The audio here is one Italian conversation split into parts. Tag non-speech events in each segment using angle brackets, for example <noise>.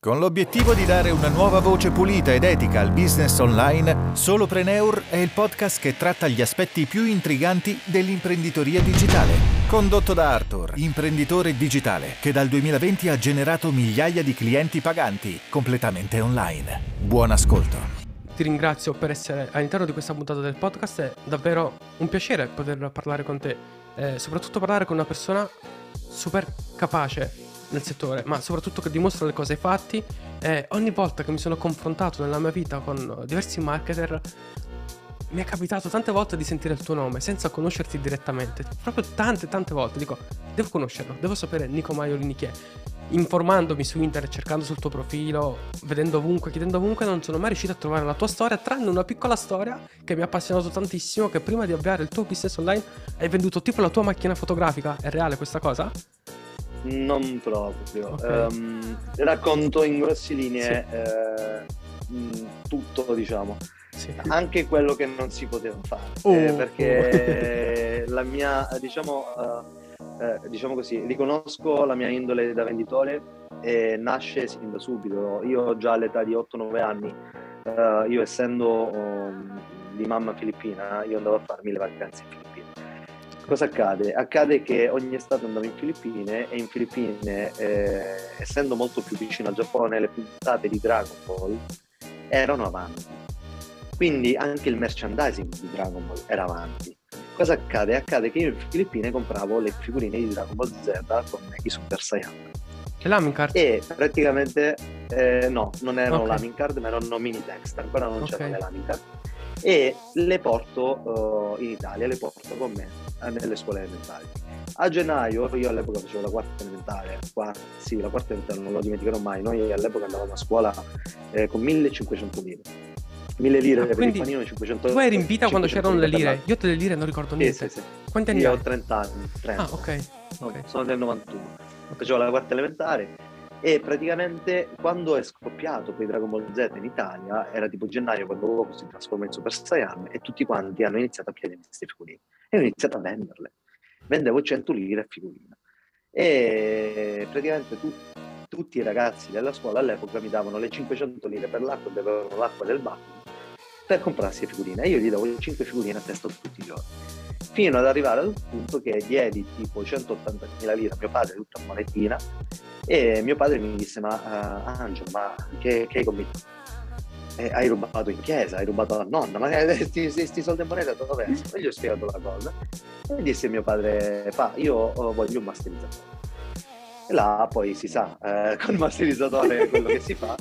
Con l'obiettivo di dare una nuova voce pulita ed etica al business online, Solopreneur è il podcast che tratta gli aspetti più intriganti dell'imprenditoria digitale. Condotto da Arthur, imprenditore digitale che dal 2020 ha generato migliaia di clienti paganti completamente online. Buon ascolto. Ti ringrazio per essere all'interno di questa puntata del podcast, è davvero un piacere poter parlare con te, eh, soprattutto parlare con una persona super capace nel settore, ma soprattutto che dimostra le cose ai fatti. E ogni volta che mi sono confrontato nella mia vita con diversi marketer, mi è capitato tante volte di sentire il tuo nome senza conoscerti direttamente. Proprio tante, tante volte. Dico, devo conoscerlo, devo sapere Nico Maiolini chi è. Informandomi su internet, cercando sul tuo profilo, vedendo ovunque, chiedendo ovunque, non sono mai riuscito a trovare la tua storia, tranne una piccola storia che mi ha appassionato tantissimo, che prima di avviare il tuo business online hai venduto tipo la tua macchina fotografica. È reale questa cosa? Non proprio. Okay. Um, racconto in grosse linee sì. eh, tutto, diciamo. Sì. Anche quello che non si poteva fare. Oh, eh, perché oh. <laughs> la mia, diciamo, uh, eh, diciamo così, riconosco la mia indole da venditore e nasce sin da subito. Io già all'età di 8-9 anni, uh, io essendo um, di mamma filippina, io andavo a farmi le vacanze in Filippine cosa accade? Accade che ogni estate andavo in Filippine e in Filippine, eh, essendo molto più vicino al Giappone, le puntate di Dragon Ball erano avanti. Quindi anche il merchandising di Dragon Ball era avanti. Cosa accade? Accade che io in Filippine compravo le figurine di Dragon Ball Z con i Super Saiyan. Le Lamin Card? E praticamente, eh, no, non erano okay. Lamin Card, ma erano mini text, ancora non okay. c'erano le Lamin Card. E le porto uh, in Italia, le porto con me eh, nelle scuole elementari. A gennaio, io all'epoca facevo la quarta elementare, quarta, sì, la quarta elementare non lo dimenticherò mai, noi all'epoca andavamo a scuola eh, con 1500 lire. 1000 lire ah, per il panino e 500 Tu eri in vita quando c'erano le lire? Io delle lire non ricordo niente. Sì, sì, sì. Quanti anni io hai? ho 30 anni. 30. Ah, ok. okay. Sono del 91. Facevo la quarta elementare e praticamente quando è scoppiato poi Dragon Ball Z in Italia era tipo gennaio quando Goku si trasforma in Super Saiyan e tutti quanti hanno iniziato a chiedere queste figurine. E ho iniziato a venderle. Vendevo 100 lire a figurina e praticamente tu, tutti i ragazzi della scuola all'epoca mi davano le 500 lire per l'acqua bevevano l'acqua del bagno per comprarsi le figurine io gli davo le 5 figurine a testa tutti i giorni fino ad arrivare al punto che diedi tipo 180.000 lire a mio padre tutta monetina e mio padre mi disse, ma uh, Angelo, ma che, che hai commesso? Eh, hai rubato in chiesa, hai rubato la nonna, ma questi soldi in moneta dove? E gli ho spiegato la cosa. E disse mio padre, fa, io oh, voglio un masterizzatore. E là poi si sa, eh, <laughs> con il masterizzatore quello che si fa.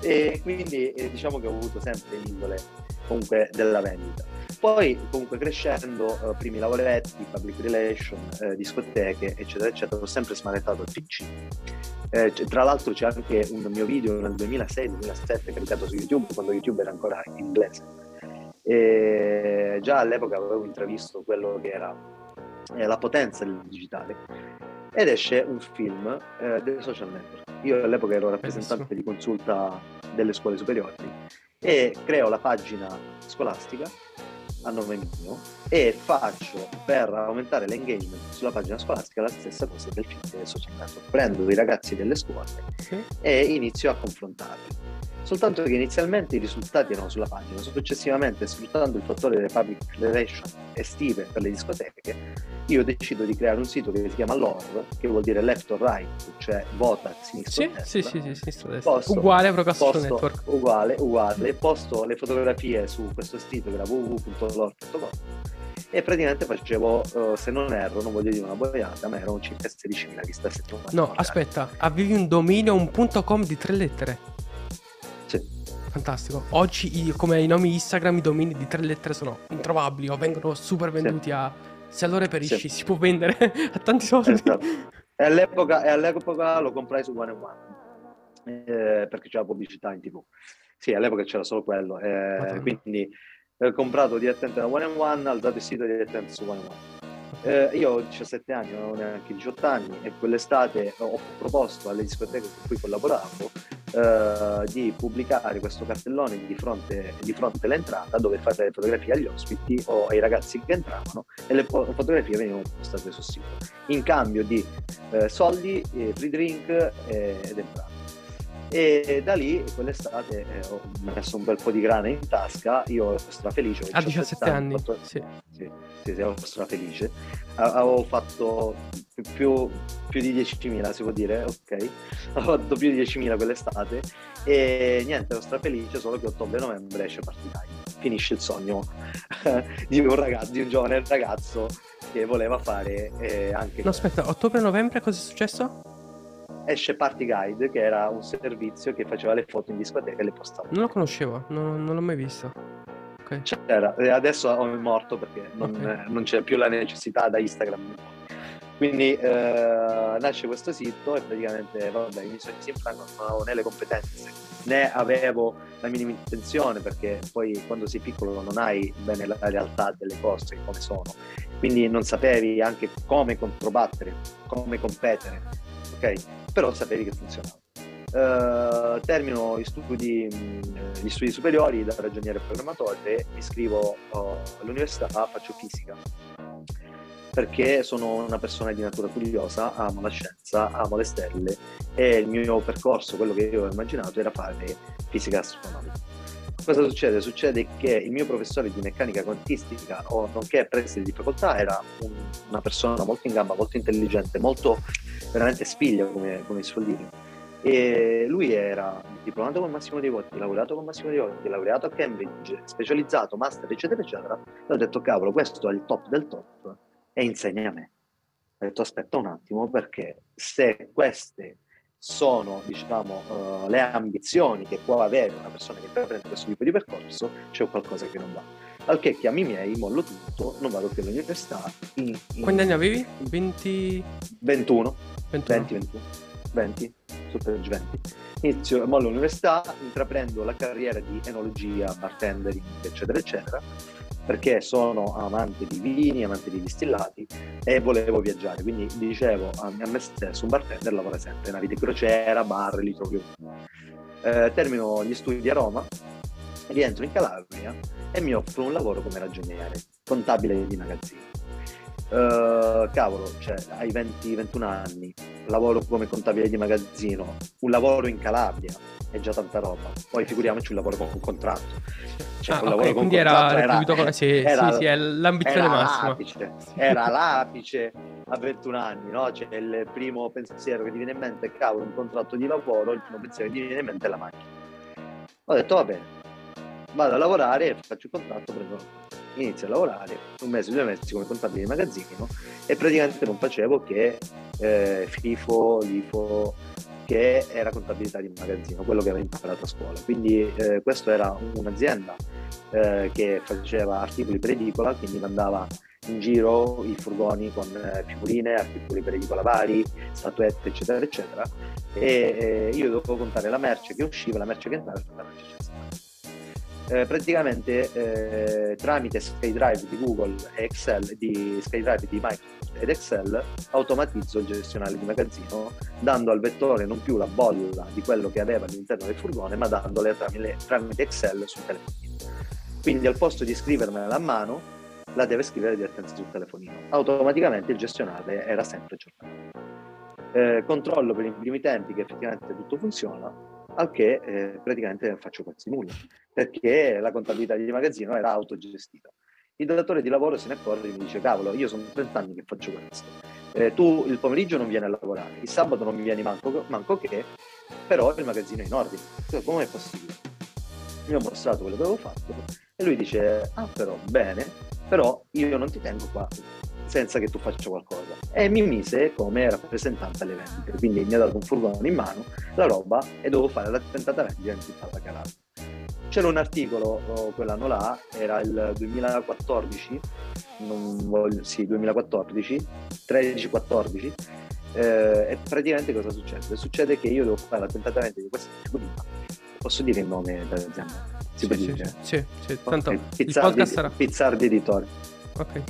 E quindi eh, diciamo che ho avuto sempre l'indole comunque della vendita. Poi comunque crescendo, eh, primi lavoretti, public relation, eh, discoteche, eccetera, eccetera, ho sempre smanettato il PC. Eh, tra l'altro c'è anche un mio video nel 2006-2007 caricato su YouTube, quando YouTube era ancora in inglese. E già all'epoca avevo intravisto quello che era eh, la potenza del digitale ed esce un film eh, del social network. Io all'epoca ero rappresentante di consulta delle scuole superiori e creo la pagina scolastica a nome mio e faccio per aumentare l'engagement sulla pagina scolastica la stessa cosa del film del social network. Prendo i ragazzi delle scuole sì. e inizio a confrontarli soltanto che inizialmente i risultati erano sulla pagina, successivamente sfruttando il fattore delle public relation estive per le discoteche, io decido di creare un sito che si chiama LOR, che vuol dire left or right, cioè vota sinistra sì, destra. Sì, sì, sì, sinistra destra. Posto, uguale proprio a social network. Uguale, uguale, posto le fotografie su questo sito che era www.lor.com e praticamente facevo, uh, se non erro, non voglio dire una boiata, ma erano circa 16.000 viste a settimana. No, aspetta, avevi un dominio, un punto .com di tre lettere. Sì. Fantastico. Oggi, come i nomi Instagram, i domini di tre lettere sono introvabili o vengono super venduti sì. a... Se allora perisci, sì. si può vendere <laughs> a tanti soldi. Esatto. E, all'epoca, e all'epoca lo comprai su One One eh, perché c'era pubblicità in tv. Sì, all'epoca c'era solo quello. Eh, quindi eh, comprato direttamente da One One, alzato il sito direttamente su One One. Eh, io ho 17 anni, non ho neanche 18 anni e quell'estate ho proposto alle discoteche con cui collaboravo eh, di pubblicare questo cartellone di fronte, di fronte, all'entrata dove fare le fotografie agli ospiti o ai ragazzi che entravano e le fotografie venivano postate sul sito in cambio di eh, soldi, free drink ed entrate. E da lì, quell'estate, eh, ho messo un bel po' di grana in tasca. Io ero strafelice. A 17 anni, ho fatto- sì. sì, sì, sì, ero strafelice. Avevo fatto più, più di 10.000, si può dire, ok? <laughs> Avevo fatto più di 10.000 quell'estate e niente, ero strafelice, solo che ottobre-novembre esce Party Guide. Finisce il sogno <laughs> di un ragazzo, di un giovane ragazzo che voleva fare eh, anche... No, aspetta, ottobre-novembre cosa è successo? Esce Party Guide, che era un servizio che faceva le foto in discoteca e le postava. Non lo conoscevo, non, non l'ho mai visto. Ok. C'era, adesso è morto perché non, Ok. non c'è più la necessità da Instagram. Quindi eh, nasce questo sito e praticamente, vabbè, i miei sogni si infrangono, non avevo né le competenze né avevo la minima intenzione perché poi quando sei piccolo non hai bene la realtà delle cose, come sono. Quindi non sapevi anche come controbattere, come competere, ok? Però sapevi che funzionava. Eh, termino gli studi, mh, gli studi superiori da ragioniere programmatore, mi iscrivo oh, all'università, faccio fisica perché sono una persona di natura curiosa, amo la scienza, amo le stelle e il mio percorso, quello che io ho immaginato, era fare fisica astronomica. Cosa succede? Succede che il mio professore di meccanica quantistica, o nonché preside di facoltà, era un- una persona molto in gamba, molto intelligente, molto veramente spiglia, come, come si suol dire. E lui era diplomato con massimo dei voti, laureato con massimo dei voti, laureato a Cambridge, specializzato, master, eccetera, eccetera. E ho detto, cavolo, questo è il top del top e insegna a me. Ho detto, aspetta un attimo, perché se queste sono, diciamo, eh, le ambizioni che può avere una persona che intraprende questo tipo di percorso, c'è qualcosa che non va. Al che chiami miei, mollo tutto, non vado più all'università. In, in Quanti anni avevi? 20... 21, 21. 20, 21, 20, super 20. Inizio, mollo l'università, intraprendo la carriera di enologia, bartendering, eccetera, eccetera, perché sono amante di vini, amante di distillati e volevo viaggiare. Quindi dicevo a, me stesso, un bartender lavora sempre, navi di crociera, bar, li trovi. Eh, termino gli studi a Roma, rientro in Calabria e mi offro un lavoro come ragioniere, contabile di magazzino. Eh, cavolo, cioè, hai 20-21 anni, lavoro come contabile di magazzino, un lavoro in Calabria è già tanta roba. Poi figuriamoci un lavoro con un contratto. Cioè, Ah, un ok, lavoro con quindi contratto era come... Sì, era- sì, sì, l'ambizione era massima. l'apice, era l'apice a 21 anni, no? Cioè il primo pensiero che ti viene in mente è cavolo, un contratto di lavoro, il primo pensiero che ti viene in mente è la macchina. Ho detto va bene, vado a lavorare, faccio il contratto, prendo inizio a lavorare un mese, due mesi come contabile di magazzino e praticamente non facevo che eh, FIFO, LIFO, che era contabilità di magazzino, quello che avevo imparato a scuola. Quindi eh, questa era un'azienda eh, che faceva articoli per edicola, quindi mandava in giro i furgoni con eh, figurine, articoli per edicola vari, statuette, eccetera, eccetera. E eh, io dovevo contare la merce che usciva, la merce che entrava e la merce che usciva. Eh, praticamente eh, tramite SkyDrive di Google e Excel, di SkyDrive di Microsoft ed Excel, automatizzo il gestionale di magazzino, dando al vettore non più la bolla di quello che aveva all'interno del furgone, ma dandole tramite, tramite Excel sul telefonino. Quindi al posto di scrivermela a mano, la deve scrivere direttamente sul telefonino. Automaticamente il gestionale era sempre aggiornato. Eh, controllo per i primi tempi che effettivamente tutto funziona, al che eh, praticamente non faccio quasi nulla, perché la contabilità di magazzino era autogestita. Il datore di lavoro se ne accorge e mi dice, cavolo, io sono 30 anni che faccio questo, Eh, tu il pomeriggio non vieni a lavorare, il sabato non mi vieni manco, manco che, però il magazzino è in ordine. Come è possibile? Gli ho mostrato quello che avevo fatto e lui dice, ah però, bene, però io non ti tengo qua senza che tu faccia qualcosa. E mi mise come rappresentante alle vendite, quindi mi ha dato un furgone in mano, la roba, e dovevo fare la tentata vendita in tutta la Calabria. C'era un articolo oh, quell'anno là, era il 2014, non voglio, sì, 2014, 13-14, eh, e praticamente cosa succede? Succede che io devo fare la tentata vendita di questa figurina. Posso dire il nome dell'azienda? Si Sì, può sì, dire? sì, sì, tanto Ok, il Pizzardi, sarà... Pizzardi Editore, Ok,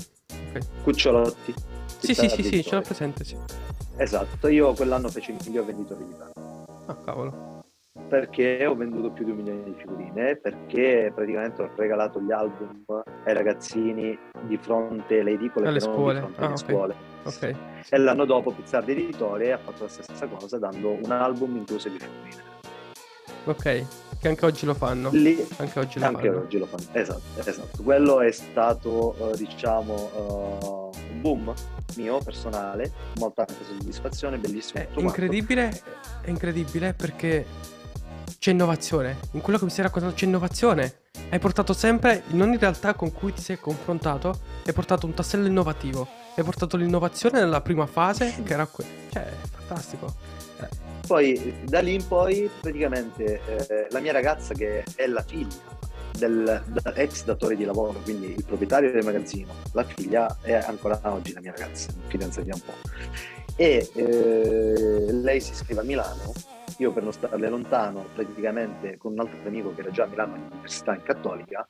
ok. Cucciolotti. Sì, sì, sì, sì, ce l'ho presente, sì. Esatto, io quell'anno feci il miglior venditore d'Italia. Ah, cavolo. Perché ho venduto più di un milione di figurine, perché praticamente ho regalato gli album ai ragazzini di fronte alle edicole Alle scuole. di fronte Ah, alle ok. scuole. Ok. E l'anno dopo Pizzardi Editore ha fatto la stessa cosa dando un album incluso di figurine. Ok, che anche oggi lo fanno. Lì, Anche oggi lo anche fanno. oggi lo fanno. Esatto, esatto. Quello è stato, eh, diciamo, eh, un boom mio personale, molta soddisfazione, bellissimo. È incredibile, è incredibile perché c'è innovazione. In quello che mi stai raccontando c'è innovazione. Hai portato sempre, in ogni realtà con cui ti sei confrontato, hai portato un tassello innovativo. Hai portato l'innovazione nella prima fase, che era que- Cioè, fantastico. Poi da lì in poi praticamente eh, la mia ragazza che è la figlia del ex datore di lavoro, quindi il proprietario del magazzino, la figlia è ancora oggi la mia ragazza, fidanzata da un po'. E eh, lei si iscrive a Milano, io per non starle lontano, praticamente con un altro amico che era già a Milano all'università in Cattolica,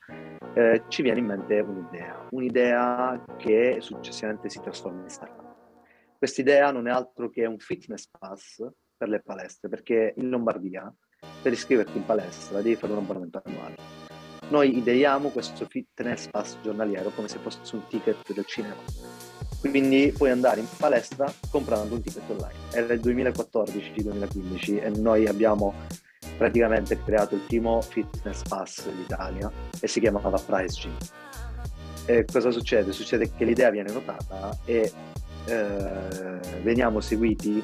eh, ci viene in mente un'idea, un'idea che successivamente si trasforma in startup. Quest'idea non è altro che un fitness pass per le palestre, perché in Lombardia per iscriverti in palestra devi fare un abbonamento annuale. Noi ideiamo questo fitness pass giornaliero come se fosse un ticket del cinema. Quindi puoi andare in palestra comprando un ticket online. Era il 2014-2015 e noi abbiamo praticamente creato il primo fitness pass d'Italia e si chiamava Price Gym. E cosa succede? Succede che l'idea viene notata e eh, veniamo seguiti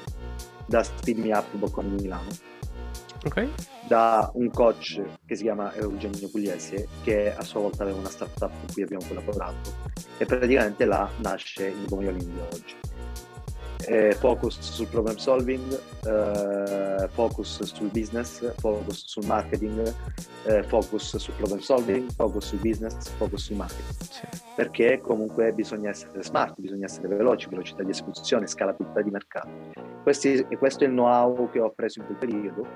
da Speed Me Up Bocconi Milano, Ok? da un coach che si chiama Eugenio Pugliese, che a sua volta aveva una startup con cui abbiamo collaborato e praticamente là nasce il Bomiolini di oggi. Eh, focus sul problem solving, eh, focus sul business, focus sul marketing, eh, focus sul problem solving, focus sul business, focus sul marketing Sì. perché comunque bisogna essere smart, bisogna essere veloci, velocità di esecuzione, scalabilità di mercato. Questi- questo è il know-how che ho appreso in quel periodo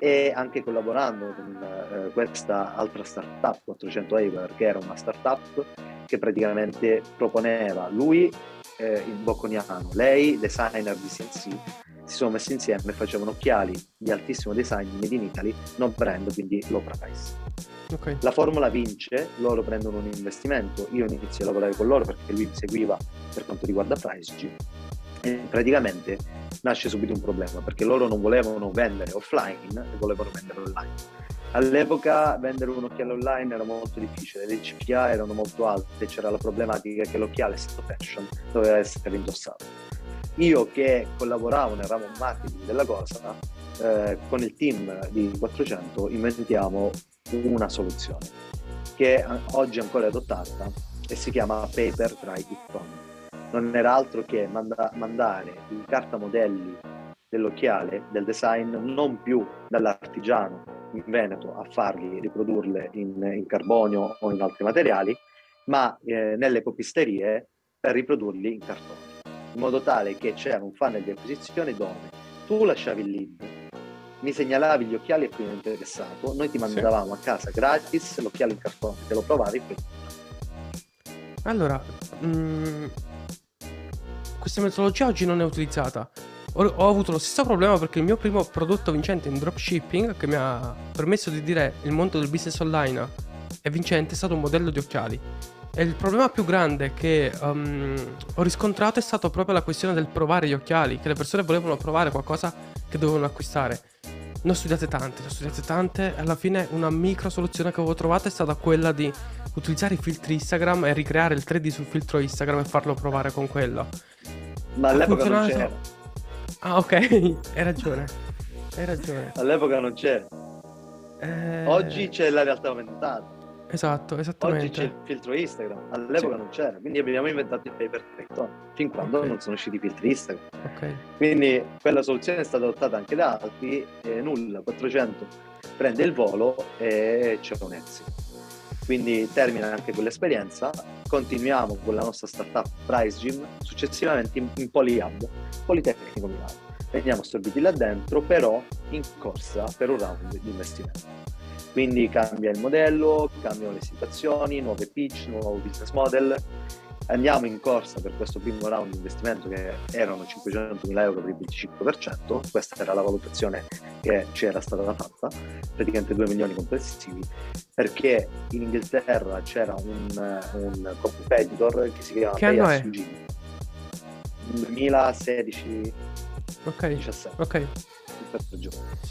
e anche collaborando con eh, questa altra startup, 400 Ever, che era una startup che praticamente proponeva lui eh, il bocconiano, lei designer di CNC, si sono messi insieme e facevano occhiali di altissimo design made in Italy, non brand, quindi low price. Ok. La formula vince, loro prendono un investimento, io inizio a lavorare con loro perché lui mi seguiva per quanto riguarda PriceG praticamente nasce subito un problema perché loro non volevano vendere offline e volevano vendere online. All'epoca vendere un occhiale online era molto difficile, le CPA erano molto alte, c'era la problematica che l'occhiale essendo fashion doveva essere indossato. Io che collaboravo nel ramo marketing della cosa, eh, con il team di 400 inventiamo una soluzione che oggi è ancora adottata e si chiama Paper Try It. Non era altro che manda- mandare in carta modelli dell'occhiale, del design, non più dall'artigiano in Veneto a farli riprodurle in, in carbonio o in altri materiali, ma eh, nelle copisterie per riprodurli in cartone, in modo tale che c'era un funnel di acquisizione dove tu lasciavi il lead, mi segnalavi gli occhiali a cui eri interessato, noi ti mandavamo a casa gratis l'occhiale in cartone, te lo provavi poi. Allora, mm, questa metodologia oggi non è utilizzata. Ho, ho avuto lo stesso problema perché il mio primo prodotto vincente in dropshipping, che mi ha permesso di dire il mondo del business online è vincente, è stato un modello di occhiali. E il problema più grande che um, ho riscontrato è stato proprio la questione del provare gli occhiali, che le persone volevano provare qualcosa che dovevano acquistare. Ne ho studiate tante, ne ho studiate tante alla fine una micro soluzione che avevo trovato è stata quella di utilizzare i filtri Instagram e ricreare il 3D sul filtro Instagram e farlo provare con quello. Ma all'epoca non c'era. Ah, ok, <laughs> hai ragione. Hai ragione. All'epoca non c'era. Eh, Oggi c'è la realtà aumentata. Esatto, Oggi c'è esattamente. il filtro Instagram. All'epoca Sì. non c'era. Quindi abbiamo inventato il paper track fin quando Ok. non sono usciti i filtri Instagram. Ok. Quindi quella soluzione è stata adottata anche da altri e nulla, 400 prende il volo e c'è un exit. Quindi termina anche quell'esperienza, continuiamo con la nostra startup Price Gym, successivamente in, in Polyhub, Politecnico Milano. Veniamo assorbiti là dentro, però in corsa per un round di investimento. Quindi cambia il modello, cambiano le situazioni, nuove pitch, nuovo business model. Andiamo in corsa per questo primo round di investimento che erano 500.000 euro per il 25%, questa era la valutazione che ci era stata fatta, praticamente 2 milioni complessivi, perché in Inghilterra c'era un, un competitor che si chiama Che anno è? PaySUG 2016-17. Ok. Ok.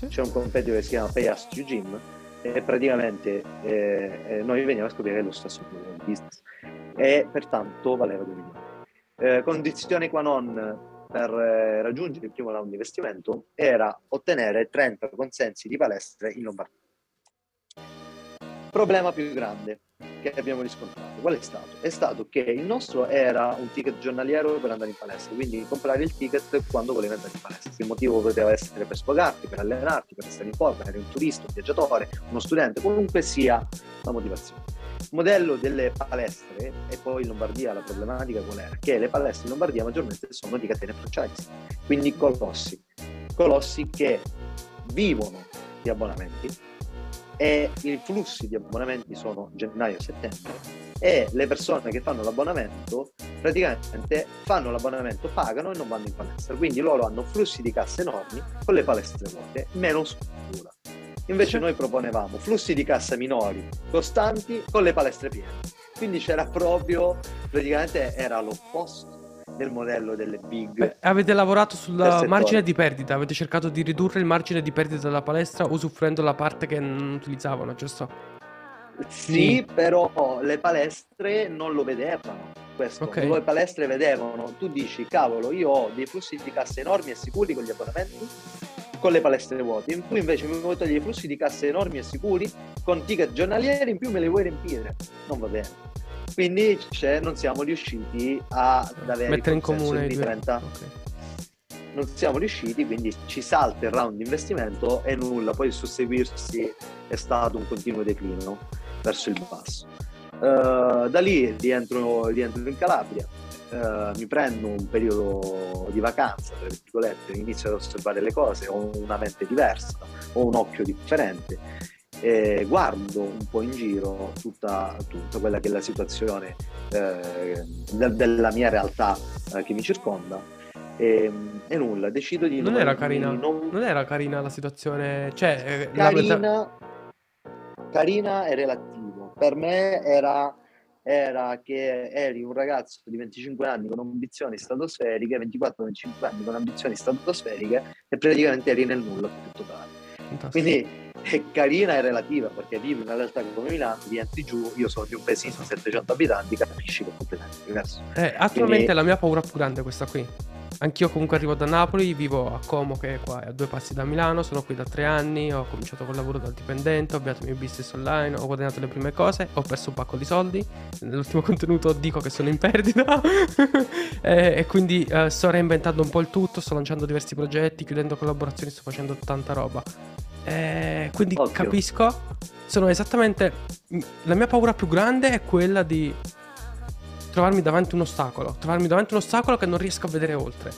C'è un competitor che si chiama Pay Us Gym e praticamente eh, eh, noi veniamo a scoprire lo stesso business e pertanto valeva 2 milioni. Eh, condizione qua non per eh, raggiungere il primo round di investimento era ottenere 30 consensi di palestre in Lombardia. Problema più grande che abbiamo riscontrato, qual è stato? È stato che il nostro era un ticket giornaliero per andare in palestra, quindi comprare il ticket quando volevi andare in palestra. Il motivo poteva essere per sfogarti, per allenarti, per stare in forma, eri un turista, un viaggiatore, uno studente, qualunque sia la motivazione. Il modello delle palestre, e poi in Lombardia la problematica qual era? Che le palestre in Lombardia maggiormente sono di catene franchise, quindi colossi, colossi che vivono di abbonamenti e i flussi di abbonamenti sono gennaio-settembre e le persone che fanno l'abbonamento praticamente fanno l'abbonamento, pagano e non vanno in palestra, quindi loro hanno flussi di cassa enormi con le palestre vuote, meno struttura. Invece noi proponevamo flussi di cassa minori, costanti, con le palestre piene. Quindi c'era proprio, praticamente era l'opposto del modello delle big. Beh, avete lavorato sul margine di perdita, avete cercato di ridurre il margine di perdita della palestra usufruendo la parte che non utilizzavano, giusto? Sì, sì. però le palestre non lo vedevano. Questo. Okay. Le palestre vedevano, tu dici, cavolo, io ho dei flussi di cassa enormi e sicuri con gli abbonamenti, con le palestre vuote. In più invece mi vuoi togliere flussi di cassa enormi e sicuri con ticket giornalieri, in più me li vuoi riempire. Non va bene. Quindi non siamo riusciti ad avere mettere in comune di 30. Okay. Non siamo riusciti, quindi ci salta il round di investimento e nulla. Poi il susseguirsi è stato un continuo declino verso il basso. Uh, da lì rientro, rientro in Calabria, uh, mi prendo un periodo di vacanza, tra virgolette, inizio ad osservare le cose, ho una mente diversa, ho un occhio differente eh, guardo un po' in giro tutta, tutta quella che è la situazione eh, de- della mia realtà eh, che mi circonda. E, e, nulla, decido di non... Non era carina, non... non era carina la situazione, cioè... Eh, carina, la... carina è relativo, per me era era che eri un ragazzo di 25 anni con ambizioni stratosferiche, 24-25 anni con ambizioni stratosferiche e praticamente eri nel nulla più totale. Quindi è carina e relativa perché vivi in una realtà come Milano, rientri giù, io sono di un paesino di 700 abitanti, capisci che è completamente diverso. Eh, attualmente Quindi... la mia paura più grande è questa qui. Anch'io comunque arrivo da Napoli, vivo a Como che è qua a due passi da Milano, sono qui da tre anni, ho cominciato col lavoro da dipendente, ho avviato il mio business online, ho guadagnato le prime cose, ho perso un pacco di soldi, nell'ultimo <laughs> contenuto dico che sono in perdita <laughs> e, e, quindi eh, sto reinventando un po' il tutto, sto lanciando diversi progetti, chiudendo collaborazioni, sto facendo tanta roba. Eh, quindi Occhio. capisco. Sono esattamente. La mia paura più grande è quella di trovarmi davanti un ostacolo. Trovarmi davanti un ostacolo che non riesco a vedere oltre.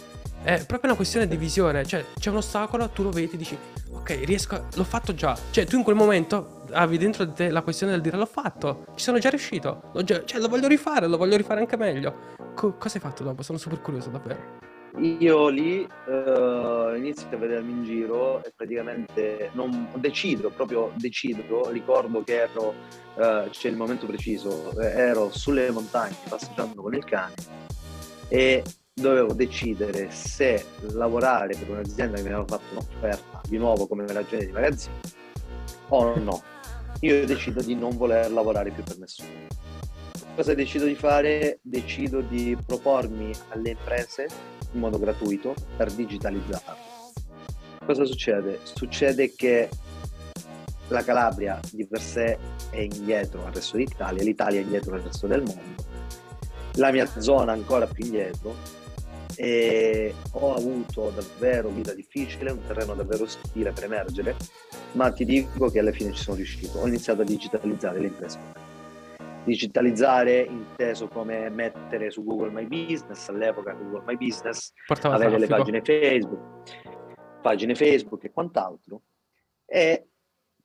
È proprio una questione di visione. Cioè, c'è un ostacolo, tu lo vedi, dici, ok, riesco. A... L'ho fatto già. Cioè, tu in quel momento avevi dentro di te la questione del dire l'ho fatto. Ci sono già riuscito. Già... Cioè, lo voglio rifare, lo voglio rifare anche meglio. Co- cosa hai fatto dopo? Sono super curioso, davvero. Io lì uh, inizio a vedermi in giro e praticamente non decido, proprio decido, ricordo che ero, uh, c'è il momento preciso, eh, ero sulle montagne passeggiando con il cane e dovevo decidere se lavorare per un'azienda che mi aveva fatto un'offerta di nuovo come ragione di magazzino o no. Io decido di non voler lavorare più per nessuno. Cosa decido di fare? Decido di propormi alle imprese in modo gratuito per digitalizzarlo. Cosa succede? Succede che la Calabria di per sé è indietro al resto d'Italia, l'Italia è indietro al resto del mondo, la mia zona ancora più indietro e ho avuto davvero vita difficile, un terreno davvero ostile per emergere, ma ti dico che alla fine ci sono riuscito. Ho iniziato a digitalizzare le imprese digitalizzare inteso come mettere su Google My Business, all'epoca Google My Business, Portava avere le pagine Facebook, pagine Facebook e quant'altro, e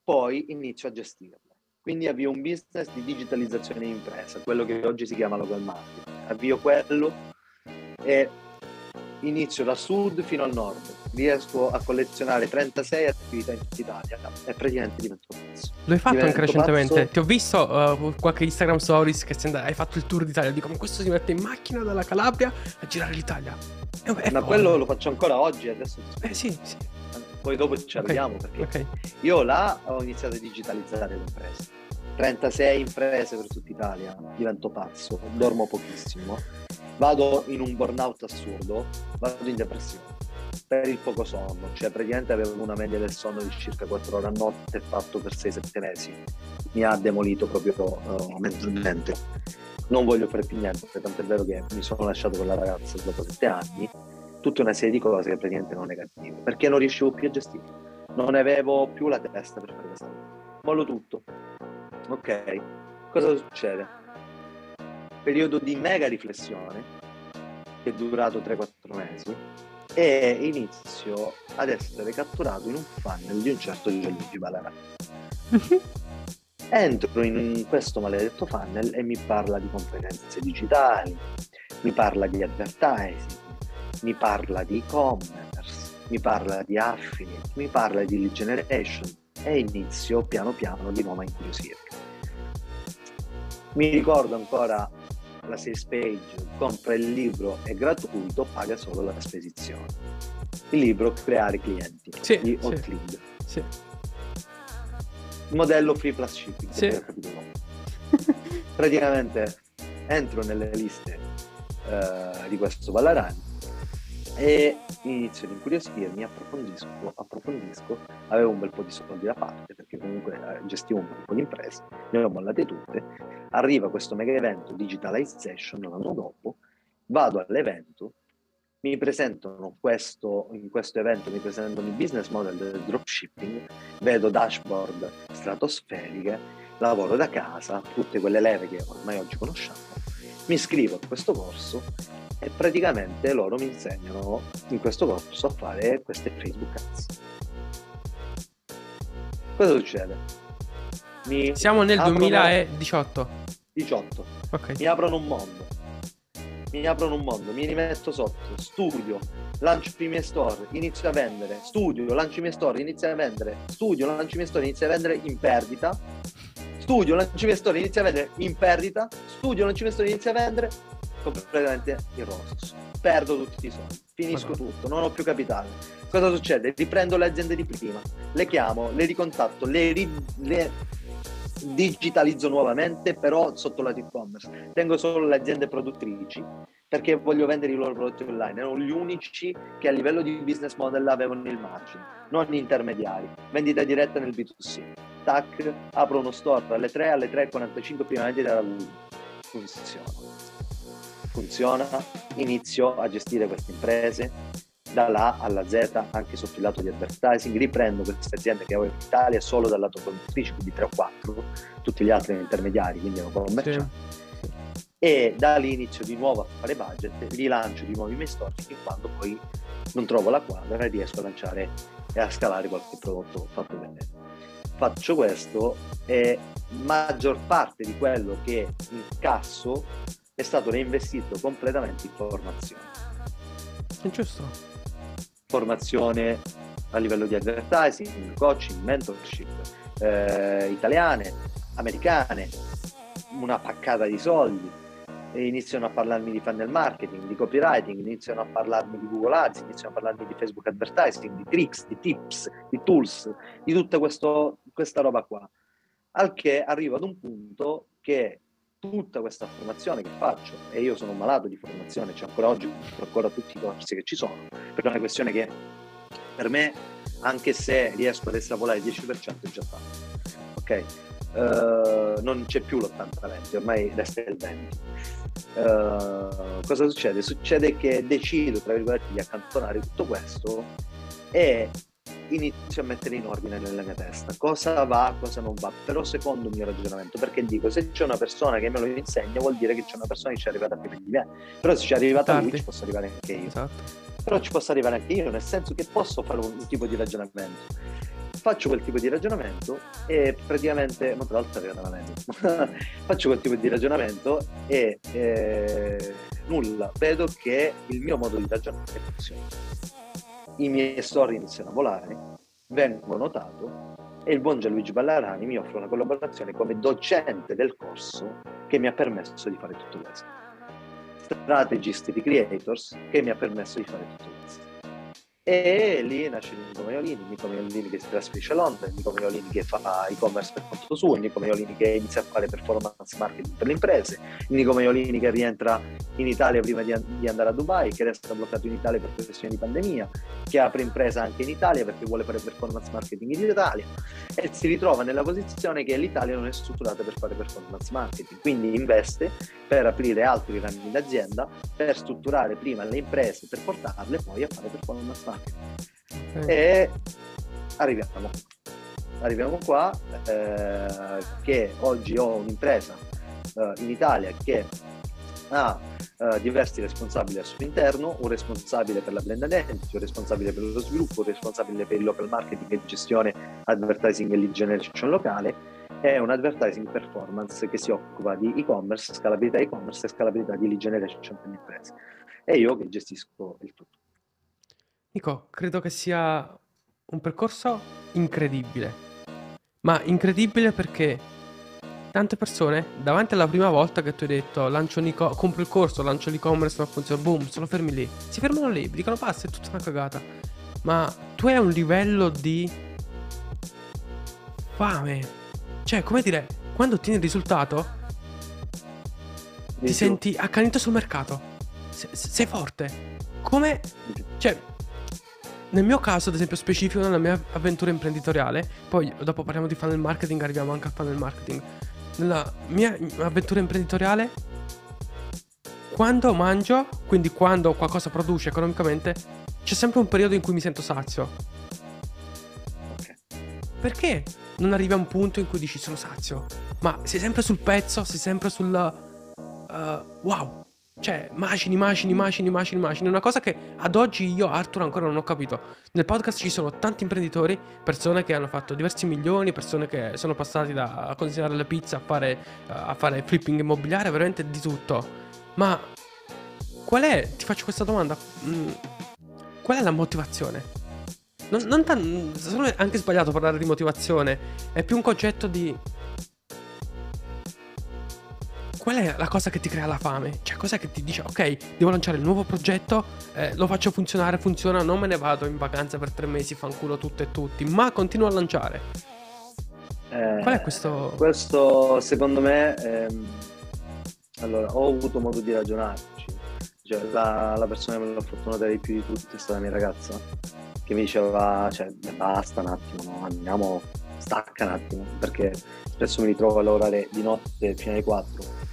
poi inizio a gestirle. Quindi avvio un business di digitalizzazione di impresa, quello che oggi si chiama local marketing. Avvio quello e inizio da sud fino al nord, riesco a collezionare 36 attività in tutta Italia e praticamente divento pazzo. Lo hai fatto divento anche recentemente? Pazzo. Ti ho visto uh, qualche Instagram stories che hai fatto il tour d'Italia. Dico, ma questo si mette in macchina dalla Calabria a girare l'Italia. È, è ma quello lo faccio ancora oggi adesso. Eh sì, sì. poi dopo ci arriviamo perché Ok. io là ho iniziato a digitalizzare le imprese. 36 imprese per tutta Italia, divento pazzo, dormo pochissimo, vado in un burnout assurdo, vado in depressione per il poco sonno, cioè praticamente avevo una media del sonno di circa 4 ore a notte fatto per 6-7 mesi, mi ha demolito proprio uh, mentalmente. Non voglio fare più niente, tant'è vero che mi sono lasciato con la ragazza dopo 7 anni, tutta una serie di cose che praticamente non negative, perché non riuscivo più a gestire, non avevo più la testa per fare questa cosa. Mollo tutto. Ok, cosa succede? Periodo di mega riflessione che è durato 3-4 mesi e inizio ad essere catturato in un funnel di un certo Gianluigi Balarà. <laughs> Entro in questo maledetto funnel e mi parla di competenze digitali, mi parla di advertising, mi parla di e-commerce, mi parla di affiliate, mi parla di lead generation e inizio piano piano di nuovo a incuriosirmi. Mi ricordo ancora la sales page, compra il libro, è gratuito, paga solo la spedizione. Il libro Creare clienti Sì, di sì. Hotlead. Sì. Modello free plus shipping, Sì. <laughs> Praticamente entro nelle liste eh, di questo Ballarani e inizio ad incuriosirmi, approfondisco, approfondisco, avevo un bel po' di soldi da parte perché comunque eh, gestivo un po' di imprese, ne ho mollate tutte, arriva questo mega evento Digitalization l'anno dopo, vado all'evento, mi presentano questo, in questo evento mi presentano il business model del dropshipping, vedo dashboard stratosferiche, lavoro da casa, tutte quelle leve che ormai oggi conosciamo, mi iscrivo a questo corso e praticamente loro mi insegnano in questo corso a fare queste Facebook Ads. Cosa succede? Mi Siamo nel aprono- 2018. 18 Ok. mi aprono un mondo. Mi aprono un mondo, mi rimetto sotto, studio, lancio i miei store, inizio a vendere, studio, lancio i miei store, inizio a vendere, studio, lancio i miei store, inizio a vendere in perdita, studio, lancio i miei store, inizio a vendere in perdita, studio, lancio i miei store, inizio a vendere completamente in rosso. Perdo tutti i soldi, finisco Madonna. tutto, non ho più capitale. Cosa succede? Riprendo le aziende di prima, le chiamo, le ricontatto, le, ri- le digitalizzo nuovamente, però sotto lato e-commerce. Tengo solo le aziende produttrici perché voglio vendere i loro prodotti online. Erano gli unici che a livello di business model avevano il margine, non gli intermediari. Vendita diretta nel B2C. Tac, apro uno store alle 3, alle 3.45 prima vendita da Google. Funziona. Funziona, inizio a gestire queste imprese, dalla A alla Z anche sotto il lato di advertising, riprendo queste aziende che avevo in Italia solo dal lato produttrice, quindi 3 o 4, tutti gli altri intermediari, quindi erano commercianti, e da lì inizio di nuovo a fare budget, rilancio di nuovo i miei store fin quando poi non trovo la quadra e riesco a lanciare e a scalare qualche prodotto fatto vedere. Faccio questo e maggior parte di quello che incasso è stato reinvestito completamente in formazione giusto. formazione a livello di advertising, coaching, mentorship, eh, italiane, americane, una paccata di soldi. E iniziano a parlarmi di funnel marketing, di copywriting, iniziano a parlarmi di Google Ads, iniziano a parlarmi di Facebook advertising, di tricks, di tips, di tools, di tutta questo- questa roba qua. Al che arrivo ad un punto che tutta questa formazione che faccio, e io sono malato di formazione, c'è ancora oggi, ancora tutti i corsi che ci sono, per una questione che per me, anche se riesco ad estrapolare il 10%, è già fatto. Ok? Eh, non c'è più l'80-20, ormai resta il 20. Eh, cosa succede? Succede che decido, tra virgolette, di accantonare tutto questo e inizio a mettere in ordine nella mia testa cosa va, cosa non va, però secondo il mio ragionamento, perché dico se c'è una persona che me lo insegna vuol dire che c'è una persona che ci è arrivata prima di me, però se ci è arrivata lui Tardi. ci posso arrivare anche io Esatto. però ci posso arrivare anche io, nel senso che posso fare un tipo di ragionamento. Faccio quel tipo di ragionamento e praticamente, ma tra l'altro <laughs> faccio quel tipo di ragionamento e eh, nulla, vedo che il mio modo di ragionare funziona. I miei storie iniziano a volare, vengo notato e il buon Gianluigi Ballarani mi offre una collaborazione come docente del corso che mi ha permesso di fare tutto questo strategist di creators che mi ha permesso di fare tutto questo. E lì nasce Nico Maiolini, Nico Maiolini che si trasferisce a Londra, Nico Maiolini che fa e-commerce per conto suo, Nico Maiolini che inizia a fare performance marketing per le imprese, Nico Maiolini che rientra in Italia prima di, di andare a Dubai, che resta bloccato in Italia per questioni di pandemia, che apre impresa anche in Italia perché vuole fare performance marketing in Italia e si ritrova nella posizione che l'Italia non è strutturata per fare performance marketing, quindi investe per aprire altri rami d'azienda, per strutturare prima le imprese, per portarle poi a fare performance marketing. Okay. E arriviamo. Arriviamo qua eh, che oggi ho un'impresa eh, in Italia che ha eh, diversi responsabili al suo interno, un responsabile per la blend identity, un responsabile per lo sviluppo, un responsabile per il local marketing e gestione advertising e lead generation locale e un advertising performance che si occupa di e-commerce, scalabilità e-commerce e scalabilità di lead generation per le imprese. E io che gestisco il tutto. Nico, credo che sia un percorso incredibile. Ma incredibile perché tante persone, davanti alla prima volta che tu hai detto lancio un e- compro il corso, lancio l'e-commerce, non funziona, boom, sono fermi lì. Si fermano lì, dicono basta, è tutta una cagata. Ma tu hai un livello di fame. Cioè, come dire, quando ottieni il risultato, ti senti accanito sul mercato. Se- sei forte. Come... Cioè, nel mio caso, ad esempio, specifico nella mia avventura imprenditoriale, poi dopo parliamo di funnel marketing, arriviamo anche al funnel marketing. Nella mia avventura imprenditoriale, quando mangio, quindi quando qualcosa produce economicamente, c'è sempre un periodo in cui mi sento sazio. Perché non arrivi a un punto in cui dici sono sazio? Ma sei sempre sul pezzo, sei sempre sul... Uh, wow, cioè, macini, macini, macini, macini, macini. Una cosa che ad oggi io, Arthur, ancora non ho capito. Nel podcast ci sono tanti imprenditori, persone che hanno fatto diversi milioni, persone che sono passati da consegnare le pizze a fare, a fare flipping immobiliare, veramente di tutto. Ma qual è, ti faccio questa domanda, mm, qual è la motivazione? Non, non tan- anche sbagliato parlare di motivazione, è più un concetto di qual è la cosa che ti crea la fame? Cioè, cos'è che ti dice, ok, devo lanciare il nuovo progetto, eh, lo faccio funzionare, funziona, non me ne vado in vacanza per tre mesi, fanculo tutto e tutti, ma continuo a lanciare. Eh, qual è questo? Questo, secondo me, ehm, allora, ho avuto modo di ragionarci. Cioè, la, la persona che me l'ha notare di più di tutti è stata la mia ragazza, che mi diceva, cioè, basta un attimo, no? andiamo, stacca un attimo, perché spesso mi ritrovo a lavorare di notte fino alle 4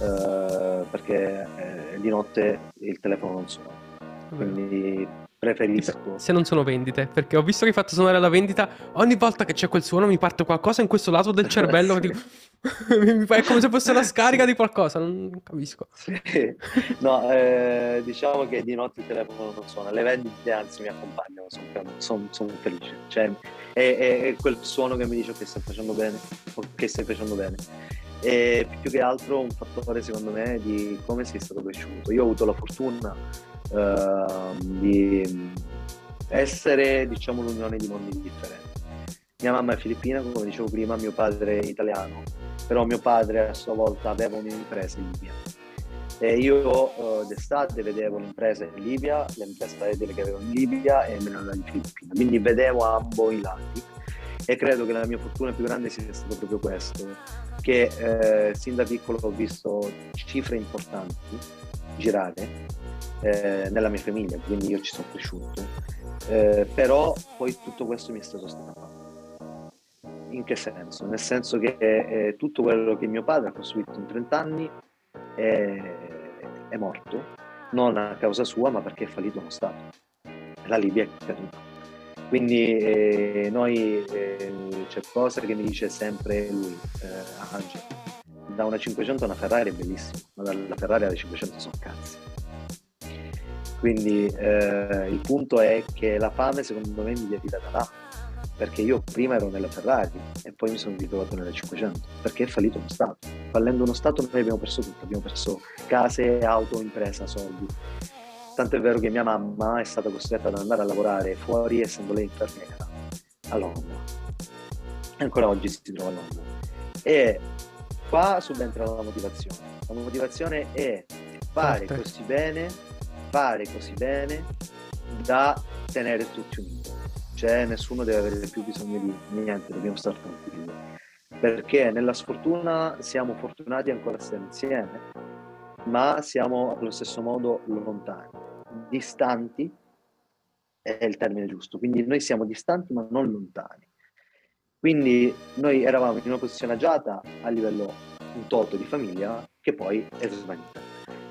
eh, perché eh, di notte il telefono non suona. Quindi preferisco. Se non sono vendite, perché ho visto che hai fatto suonare la vendita, ogni volta che c'è quel suono mi parte qualcosa in questo lato del cervello sì. dico... <laughs> è come se fosse la scarica di qualcosa, non capisco. Sì. No, eh, diciamo che di notte il telefono non suona, le vendite anzi mi accompagnano, sono, sono, sono felice. Cioè, è, è, è, quel suono che mi dice che stai facendo bene, o che stai facendo bene e più che altro un fattore secondo me di come sei stato cresciuto. Io ho avuto la fortuna uh, di essere diciamo l'unione di mondi differenti. Mia mamma è filippina, come dicevo prima, mio padre è italiano, però mio padre a sua volta aveva un'impresa in Libia. E io uh, d'estate vedevo l'impresa in Libia, l'impresa che avevo in Libia e me andavo in Filippina, quindi vedevo ambo i lati e credo che la mia fortuna più grande sia stato proprio questo, che eh, sin da piccolo ho visto cifre importanti girare eh, nella mia famiglia, quindi io ci sono cresciuto, eh, però poi tutto questo mi è stato strappato. In che senso? Nel senso che eh, tutto quello che mio padre ha costruito in 30 anni è, è morto, non a causa sua, ma perché è fallito uno Stato. La Libia è caduta quindi eh, noi eh, c'è cosa che mi dice sempre lui, eh, Angelo. Da una 500 a una Ferrari è bellissimo, ma dalla Ferrari alla 500 sono cazzi. Quindi eh, il punto è che la fame secondo me mi viene da là, perché io prima ero nella Ferrari e poi mi sono ritrovato nella 500, perché è fallito uno Stato. Fallendo uno Stato noi abbiamo perso tutto, abbiamo perso case, auto, impresa, soldi Tanto è vero che mia mamma è stata costretta ad andare a lavorare fuori essendo lei infermiera a Londra. E ancora oggi si trova a Londra. E qua subentra la motivazione. La motivazione è fare Forte. così bene, fare così bene da tenere tutti uniti. Cioè nessuno deve avere più bisogno di niente, dobbiamo stare tranquilli. Perché nella sfortuna siamo fortunati ancora a stare insieme, ma siamo allo stesso modo lontani, distanti è il termine giusto. Quindi noi siamo distanti ma non lontani. Quindi noi eravamo in una posizione agiata a livello un toto di famiglia che poi è svanita.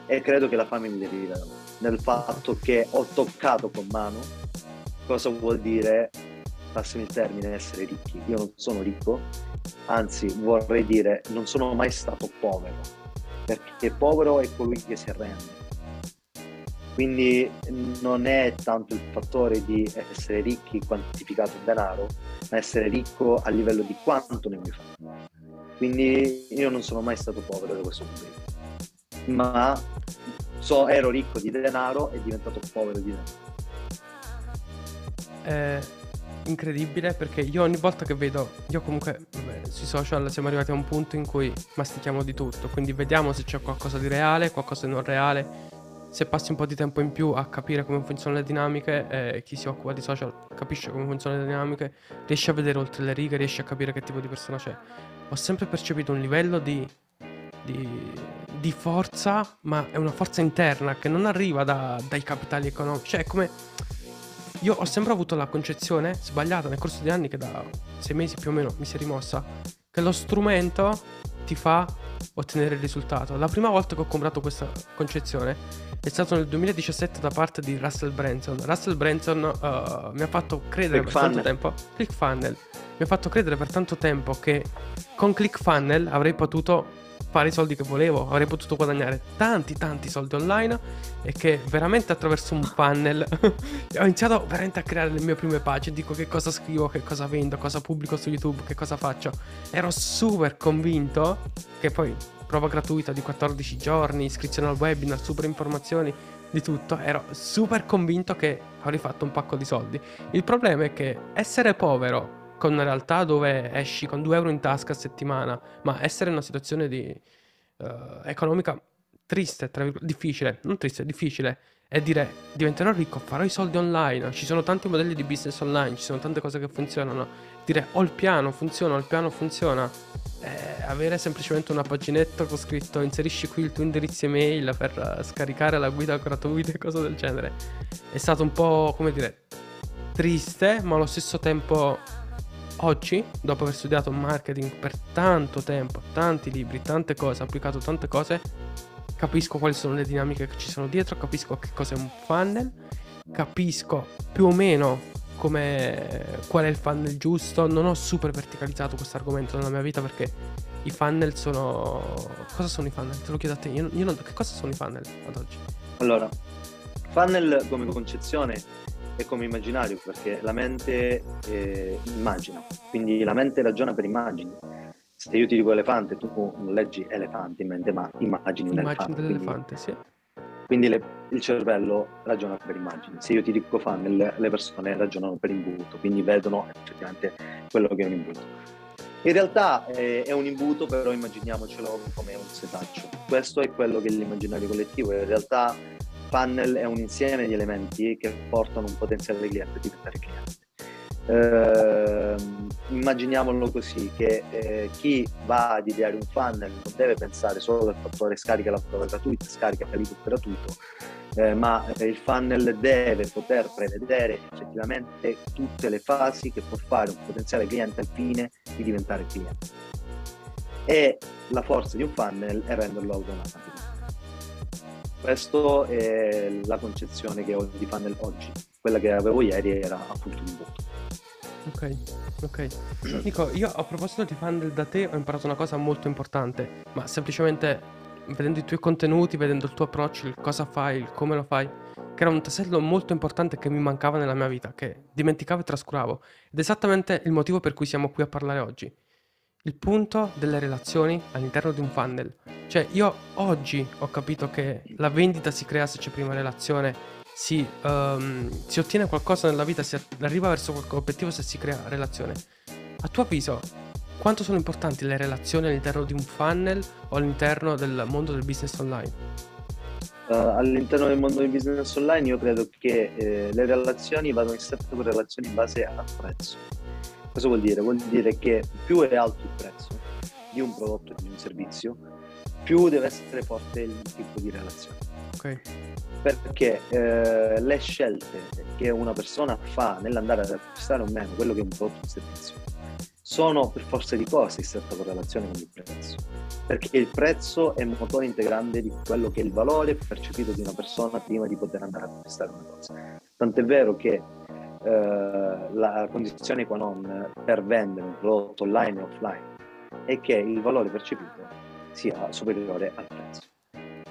E credo che la fame mi deriva nel fatto che ho toccato con mano cosa vuol dire, passami il termine, essere ricchi. Io non sono ricco, anzi vorrei dire non sono mai stato povero, perché povero è colui che si arrende quindi non è tanto il fattore di essere ricchi quantificato in denaro, ma essere ricco a livello di quanto ne vuoi fare. Quindi io non sono mai stato povero da questo punto di vista, ma so, ero ricco di denaro e diventato povero di denaro. È incredibile perché io ogni volta che vedo, io comunque vabbè, sui social siamo arrivati a un punto in cui mastichiamo di tutto, quindi vediamo se c'è qualcosa di reale, qualcosa di non reale se passi un po' di tempo in più a capire come funzionano le dinamiche, eh, chi si occupa di social capisce come funzionano le dinamiche, riesce a vedere oltre le righe, riesce a capire che tipo di persona c'è. Ho sempre percepito un livello di, di, di forza, ma è una forza interna che non arriva da, dai capitali economici. Cioè, è come. Io ho sempre avuto la concezione sbagliata nel corso degli anni, che da sei mesi più o meno mi si è rimossa, che lo strumento ti fa ottenere il risultato. La prima volta che ho comprato questa concezione è stato nel 2017 da parte di Russell Branson. Russell Branson uh, mi ha fatto credere Click per funnel. tanto tempo. ClickFunnels mi ha fatto credere per tanto tempo che con ClickFunnels avrei potuto fare i soldi che volevo, avrei potuto guadagnare tanti tanti soldi online e che veramente attraverso un funnel <laughs> ho iniziato veramente a creare le mie prime pagine, dico che cosa scrivo, che cosa vendo, cosa pubblico su YouTube, che cosa faccio. Ero super convinto che poi prova gratuita di 14 giorni, iscrizione al webinar, super informazioni, di tutto, ero super convinto che avrei fatto un pacco di soldi. Il problema è che essere povero con una realtà dove esci con 2 euro in tasca a settimana, ma essere in una situazione di, uh, economica triste, difficile, non triste, difficile, e dire diventerò ricco, farò i soldi online, ci sono tanti modelli di business online, ci sono tante cose che funzionano, dire ho il piano, funziona, ho il piano, funziona, eh, avere semplicemente una paginetta con scritto inserisci qui il tuo indirizzo email per scaricare la guida gratuita e cose del genere, è stato un po' come dire triste, ma allo stesso tempo oggi, dopo aver studiato marketing per tanto tempo, tanti libri, tante cose, applicato tante cose, capisco quali sono le dinamiche che ci sono dietro, capisco che cos'è un funnel, capisco più o meno come, qual è il funnel giusto. Non ho super verticalizzato questo argomento nella mia vita perché i funnel sono... Cosa sono i funnel? Te lo chiedo a te. Io, io non... Che cosa sono i funnel ad oggi? Allora, funnel come concezione è come immaginario perché la mente eh, immagina, quindi la mente ragiona per immagini se io ti dico elefante, tu non leggi elefante in mente, ma immagini un Immagini dell'elefante, sì. Quindi le, il cervello ragiona per immagini. Se io ti dico funnel, le persone ragionano per imbuto, quindi vedono effettivamente quello che è un imbuto. In realtà eh, è un imbuto, però immaginiamocelo come un setaccio. Questo è quello che è l'immaginario collettivo. In realtà funnel è un insieme di elementi che portano un potenziale cliente a diventare cliente. Eh, immaginiamolo così, che eh, chi va ad ideare un funnel non deve pensare solo al fattore scarica la prova gratuita, scarica l'ebook gratuito, eh, ma eh, il funnel deve poter prevedere effettivamente tutte le fasi che può fare un potenziale cliente al fine di diventare cliente. E la forza di un funnel è renderlo automatico. Questa è la concezione che ho di funnel oggi. Quella che avevo ieri era appunto un voto. Ok, ok. Nico, io a proposito di funnel da te ho imparato una cosa molto importante, ma semplicemente vedendo i tuoi contenuti, vedendo il tuo approccio, il cosa fai, il come lo fai, che era un tassello molto importante che mi mancava nella mia vita, che dimenticavo e trascuravo. Ed è esattamente il motivo per cui siamo qui a parlare oggi. Il punto delle relazioni all'interno di un funnel. Cioè, io oggi ho capito che la vendita si crea se c'è prima relazione si, um, si ottiene qualcosa nella vita, si arriva verso qualche obiettivo se si crea relazione. A tuo avviso, quanto sono importanti le relazioni all'interno di un funnel o all'interno del mondo del business online? Uh, all'interno del mondo del business online io credo che eh, le relazioni vadano in con relazioni in base al prezzo. Cosa vuol dire? Vuol dire che più è alto il prezzo di un prodotto o di un servizio, più deve essere forte il tipo di relazione. Ok. Perché eh, le scelte che una persona fa nell'andare ad acquistare o meno quello che è un prodotto o servizio sono per forza di cose in stretta correlazione con il prezzo, perché il prezzo è un motore integrante di quello che è il valore percepito di una persona prima di poter andare ad acquistare una cosa. Tant'è vero che eh, la condizione qua non per vendere un prodotto online e offline è che il valore percepito sia superiore al prezzo.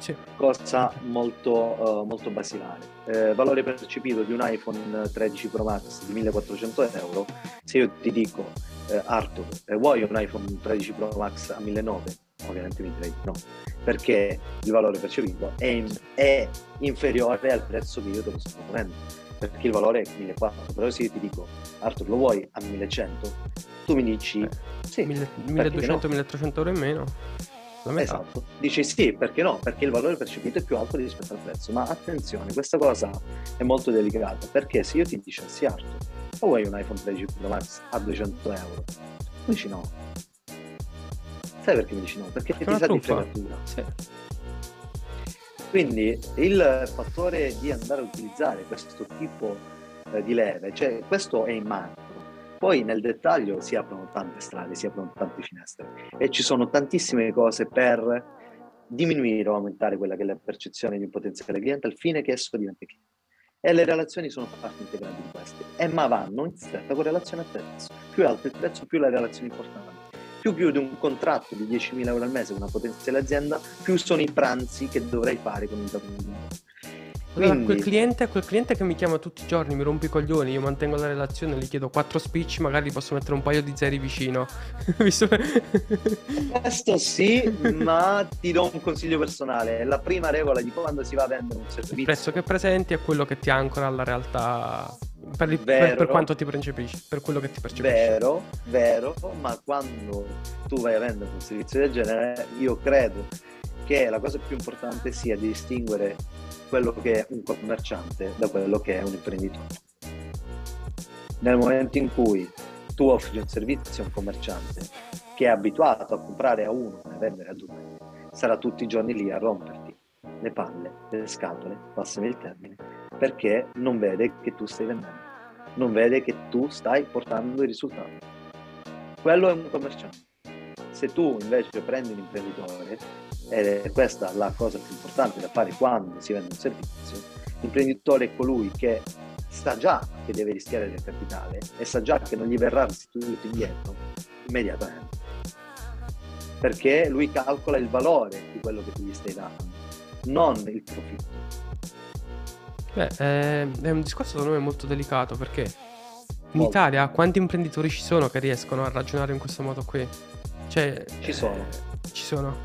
Sì. Cosa molto, uh, molto basilare. Eh, valore percepito di un iPhone 13 Pro Max di 1400 euro, se io ti dico eh, Arthur, eh, vuoi un iPhone 13 Pro Max a 1900? Ovviamente mi direi no, perché il valore percepito è, in, è inferiore al prezzo che io te lo sto proponendo perché il valore è 1400 però se io ti dico Arthur lo vuoi a 1100 tu mi dici Eh, sì 1200-1300 euro in meno. La metà. Esatto, dici sì, perché no? Perché il valore percepito è più alto rispetto al prezzo. Ma attenzione, questa cosa è molto delicata perché se io ti dicessi Arthur, o vuoi un iPhone 13 Pro Max a 200 euro? Tu dici no. Sai perché mi dici no? Perché È ti sa di fregatura. Sì. Quindi il fattore di andare a utilizzare questo tipo eh, di leve, cioè questo è in macro, poi nel dettaglio si aprono tante strade, si aprono tante finestre e ci sono tantissime cose per diminuire o aumentare quella che è la percezione di un potenziale cliente al fine che esso diventi cliente. E le relazioni sono parte integrante di queste, e ma vanno in stretta correlazione al prezzo. Più alto il prezzo, più la relazione è importante. Più chiudi un contratto di 10.000 euro al mese con una potenziale azienda, più sono i pranzi che dovrai fare con il datore di lavoro. Quindi- quel cliente, quel cliente che mi chiama tutti i giorni, mi rompe i coglioni, io mantengo la relazione, gli chiedo quattro speech, magari posso mettere un paio di zeri vicino. <laughs> Questo sì, ma ti do un consiglio personale. La prima regola di quando si va a vendere un servizio. Il prezzo che presenti è quello che ti ancora alla realtà per, il- per- per quanto ti percepisci, per quello che ti percepisci. Vero, vero, ma quando tu vai a vendere un servizio del genere, io credo che la cosa più importante sia di distinguere quello che è un commerciante da quello che è un imprenditore. Nel momento in cui tu offri un servizio a un commerciante che è abituato a comprare a uno e a vendere a due, sarà tutti i giorni lì a romperti le palle, le scatole, passami il termine, perché non vede che tu stai vendendo, non vede che tu stai portando i risultati. Quello è un commerciante. Se tu invece prendi un imprenditore, ed è questa la cosa più importante da fare quando si vende un servizio, l'imprenditore è colui che sa già che deve rischiare del capitale e sa già che non gli verrà restituito indietro immediatamente. Perché lui calcola il valore di quello che tu gli stai dando, non il profitto. Beh, eh, è un discorso secondo me molto delicato perché in. Italia quanti imprenditori ci sono che riescono a ragionare in questo modo qui? Cioè, Ci sono. eh, ci sono.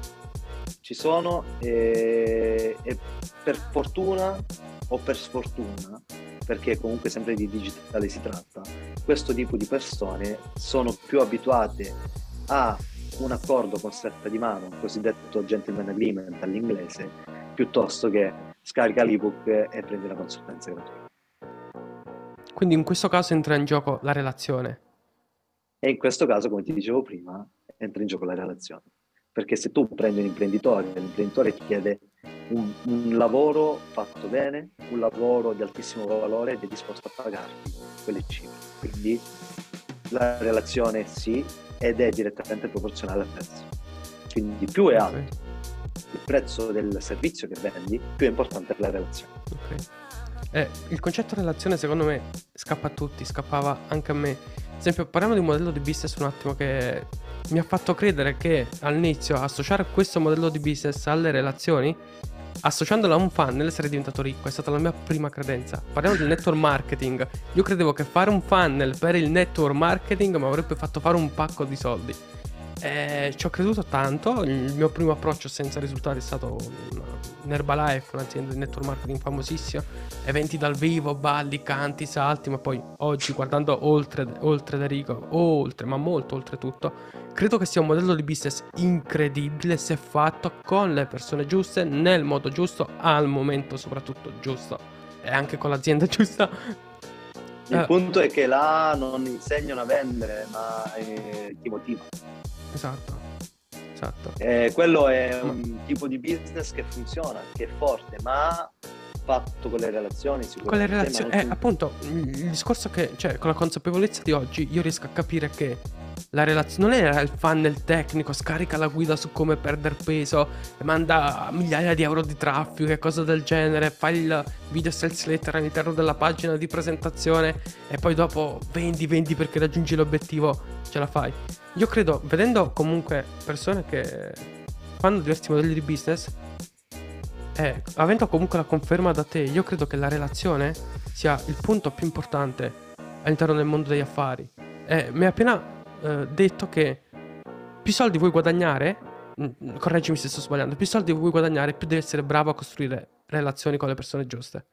Ci sono e, e per fortuna o per sfortuna, perché comunque sempre di digitale si tratta, questo tipo di persone sono più abituate a un accordo con stretta di mano, cosiddetto gentleman agreement all'inglese, piuttosto che scarica l'ebook e prendi la consulenza gratuita. Quindi in questo caso entra in gioco la relazione. E in questo caso, come ti dicevo prima, entra in gioco la relazione. Perché se tu prendi un imprenditore, l'imprenditore ti chiede un, un lavoro fatto bene, un lavoro di altissimo valore ed è disposto a pagarti quelle cifre. Quindi la relazione sì ed è direttamente proporzionale al prezzo. Quindi più è alto Ok, il prezzo del servizio che vendi, più è importante la relazione. ok. Eh, il concetto relazione secondo me scappa a tutti, scappava anche a me. Esempio, parliamo di un modello di business un attimo che mi ha fatto credere che all'inizio associare questo modello di business alle relazioni, associandolo a un funnel sarei diventato ricco, è stata la mia prima credenza. Parliamo del network marketing. Io credevo che fare un funnel per il network marketing mi avrebbe fatto fare un pacco di soldi. Eh, ci ho creduto tanto, il mio primo approccio senza risultati è stato un, Herbalife, un'azienda di network marketing famosissima, eventi dal vivo, balli, canti, salti, ma poi oggi guardando oltre, oltre Derico, oltre, ma molto oltre tutto, credo che sia un modello di business incredibile se fatto con le persone giuste, nel modo giusto, al momento soprattutto giusto e anche con l'azienda <laughs> giusta. Il Eh. punto è che là non insegnano a vendere, ma eh, ti motivano. Esatto. Esatto. Eh, quello è un tipo di business che funziona, che è forte, ma fatto con le relazioni Con le sicuramente. relazioni, eh, tu- appunto, il discorso che, cioè, con la consapevolezza di oggi, io riesco a capire che la relazione non era il funnel tecnico, scarica la guida su come perdere peso, e manda migliaia di euro di traffico e cose del genere, fai il video sales letter all'interno della pagina di presentazione e poi dopo vendi, vendi perché raggiungi l'obiettivo, ce la fai. Io credo, vedendo comunque persone che fanno diversi modelli di business, e avendo comunque la conferma da te, io credo che la relazione sia il punto più importante all'interno del mondo degli affari. E mi hai appena eh, detto che più soldi vuoi guadagnare, mm, correggimi se sto sbagliando, più soldi vuoi guadagnare, più devi essere bravo a costruire relazioni con le persone giuste.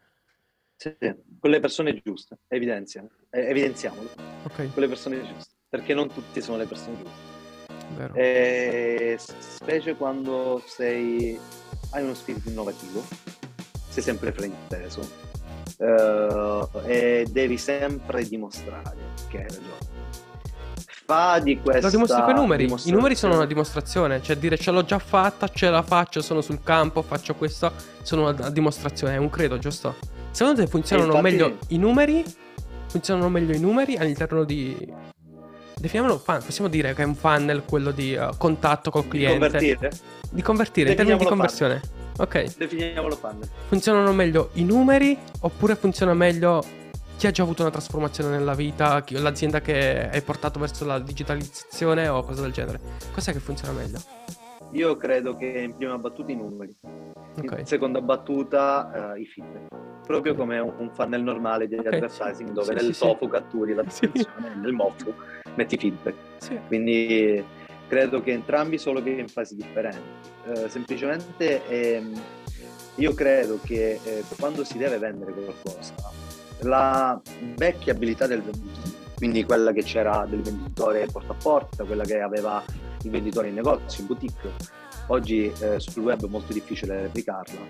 Sì, con le persone giuste, evidenziamo, eh, evidenziamolo, Ok, con le persone giuste, perché non tutti sono le persone giuste. vero. Eh, specie quando sei, hai uno spirito innovativo, sei sempre frainteso eh, e devi sempre dimostrare che hai ragione. Fa di questa Lo dimostri con i numeri. I numeri sono una dimostrazione. Cioè, dire ce l'ho già fatta, ce la faccio, sono sul campo, faccio questo. Sono una dimostrazione, è un credo, giusto? Secondo te funzionano meglio i numeri? Funzionano meglio i numeri all'interno di. Definiamolo fan. Possiamo dire che è un funnel quello di eh, contatto col di cliente. convertire. Di convertire, in termini di conversione. Ok. Definiamolo funnel. Funzionano meglio i numeri oppure funziona meglio chi ha già avuto una trasformazione nella vita, chi- l'azienda che hai portato verso la digitalizzazione o cose del genere? Cos'è che funziona meglio? Io credo che in prima battuta i numeri, Ok. in seconda battuta eh, i feedback. Proprio Ok. come un funnel normale di Ok, advertising sì. dove Sì, nel sì, sì. tofu catturi l'attenzione, nel mofu metti feedback. Sì. Quindi credo che entrambi solo che in fasi differenti. Eh, semplicemente ehm, io credo che eh, quando si deve vendere qualcosa, la vecchia abilità del venditore, quindi quella che c'era del venditore porta a porta, quella che aveva il venditore in negozio, in boutique, oggi eh, sul web è molto difficile replicarla,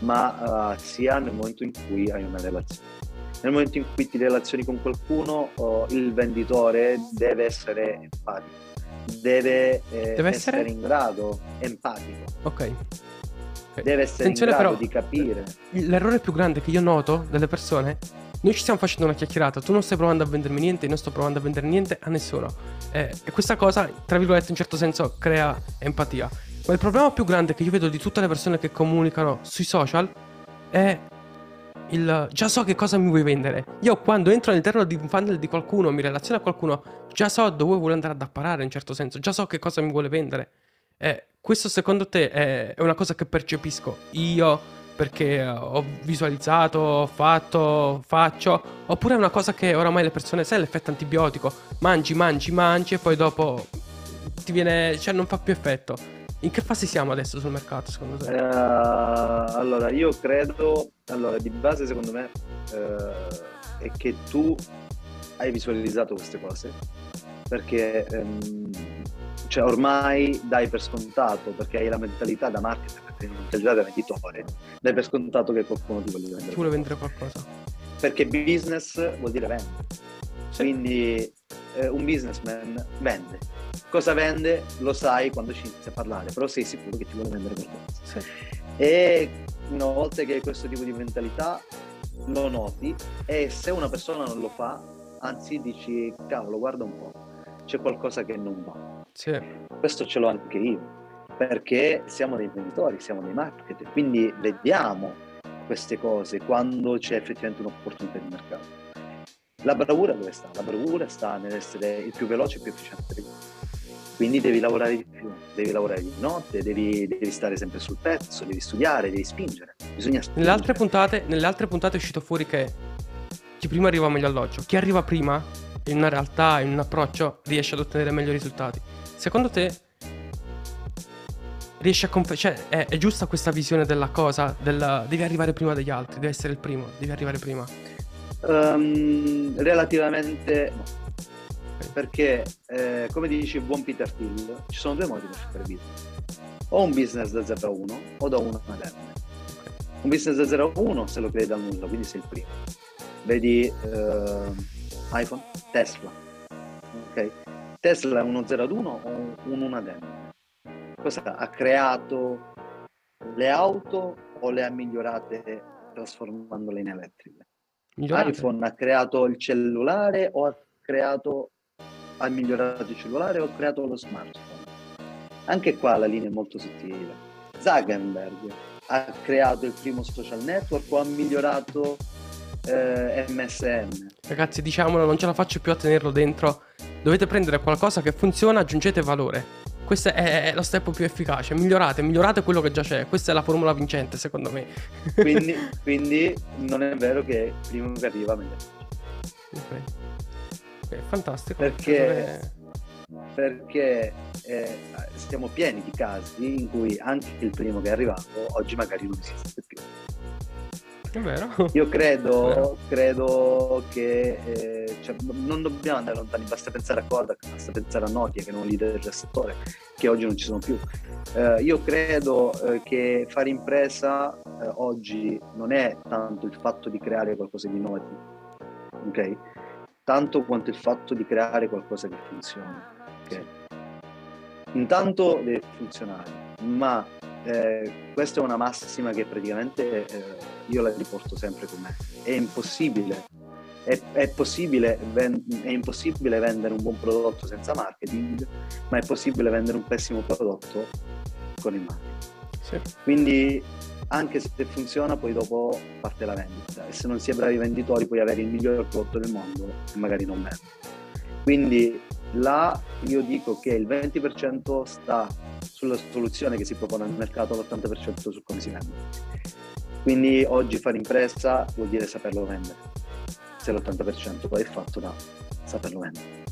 ma eh, si ha nel momento in cui hai una relazione. Nel momento in cui ti relazioni con qualcuno, oh, il venditore deve essere empatico, deve, eh, Deve essere? in grado, empatico, Ok. Ok. deve essere Attenzione in grado però, di capire. L'errore più grande che io noto delle persone, noi ci stiamo facendo una chiacchierata, tu non stai provando a vendermi niente, io non sto provando a vendere niente a nessuno. Eh, e questa cosa, tra virgolette, in certo senso crea empatia. Ma il problema più grande che io vedo di tutte le persone che comunicano sui social è il già so che cosa mi vuoi vendere. Io quando entro all'interno di un funnel di qualcuno, mi relaziono a qualcuno, già so dove vuole andare ad apparare in certo senso, già so che cosa mi vuole vendere. Eh, questo secondo te è una cosa che percepisco io perché ho visualizzato, ho fatto, faccio, oppure è una cosa che oramai le persone, sai l'effetto antibiotico, mangi, mangi, mangi e poi dopo ti viene, cioè non fa più effetto. In che fase siamo adesso sul mercato secondo te? Eh, allora, io credo, allora, di base secondo me eh, è che tu hai visualizzato queste cose, perché ehm, cioè ormai dai per scontato, perché hai la mentalità da marketer, perché hai la mentalità da venditore, dai per scontato che qualcuno ti voglia vendere. Ti vuole vendere qualcosa? Perché business vuol dire vendere. Sì. Quindi eh, un businessman vende. Cosa vende lo sai quando ci inizi a parlare, però sei sicuro che ti vuole vendere qualcosa. Sì. E una volta che hai questo tipo di mentalità lo noti e se una persona non lo fa, anzi dici cavolo guarda un po', c'è qualcosa che non va. Sì. Questo ce l'ho anche io, perché siamo dei venditori, siamo dei marketer, quindi vediamo queste cose quando c'è effettivamente un'opportunità di mercato. La bravura dove sta? La bravura sta nell'essere il più veloce e il più efficiente. Quindi devi lavorare di più, devi lavorare di notte, devi, devi stare sempre sul pezzo, devi studiare, devi spingere. Bisogna spingere. Nelle altre, puntate, nelle altre puntate è uscito fuori che chi prima arriva meglio alloggio. Chi arriva prima, in una realtà, in un approccio, riesce ad ottenere meglio risultati. Secondo te, riesce a conf- cioè, è, è giusta questa visione della cosa? Del, devi arrivare prima degli altri, devi essere il primo, devi arrivare prima. Ehm, relativamente no. Perché, eh, come dice buon Peter Thiel, ci sono due modi per fare business. O un business da 0 a 1 o da 1 a 10. Un business da 0 a 1 se lo crei dal nulla, quindi sei il primo. Vedi eh, iPhone, Tesla. Ok? Tesla è uno 0 ad 1 o un 1 a 10? Cosa ha creato le auto o le ha migliorate trasformandole in elettriche? Migliorate. iPhone ha creato il cellulare o ha creato ha migliorato il cellulare o ha creato lo smartphone? Anche qua la linea è molto sottile. Zuckerberg ha creato il primo social network o ha migliorato eh, MSN? Ragazzi, diciamolo, non ce la faccio più a tenerlo dentro. Dovete prendere qualcosa che funziona, aggiungete valore. Questo è, lo step più efficace. Migliorate, migliorate quello che già c'è. Questa è la formula vincente, secondo me. <laughs> Quindi, quindi non è vero che primo che arriva meglio. Ok. Ok, fantastico. Perché, perché eh, siamo pieni di casi in cui anche il primo che è arrivato oggi magari non esiste più. È vero. Io credo, Vero. credo che eh, cioè, non dobbiamo andare lontani, basta pensare a Kodak, basta pensare a Nokia che è un leader del settore, che oggi non ci sono più. Eh, io credo eh, che fare impresa eh, oggi non è tanto il fatto di creare qualcosa di innovativo, ok? Tanto quanto il fatto di creare qualcosa che funzioni. ok? Intanto deve funzionare, ma eh, questa è una massima che praticamente eh, io la riporto sempre con me. È impossibile, è, è possibile è impossibile vendere un buon prodotto senza marketing, ma è possibile vendere un pessimo prodotto con il marketing. Sì. Quindi anche se funziona, poi dopo parte la vendita e se non si è bravi venditori puoi avere il miglior prodotto del mondo e magari non vende. Quindi là io dico che il 20% sta sulla soluzione che si propone al mercato, l'80% su come si vende. Quindi oggi fare impresa vuol dire saperlo vendere, se l'80% poi è fatto da saperlo vendere.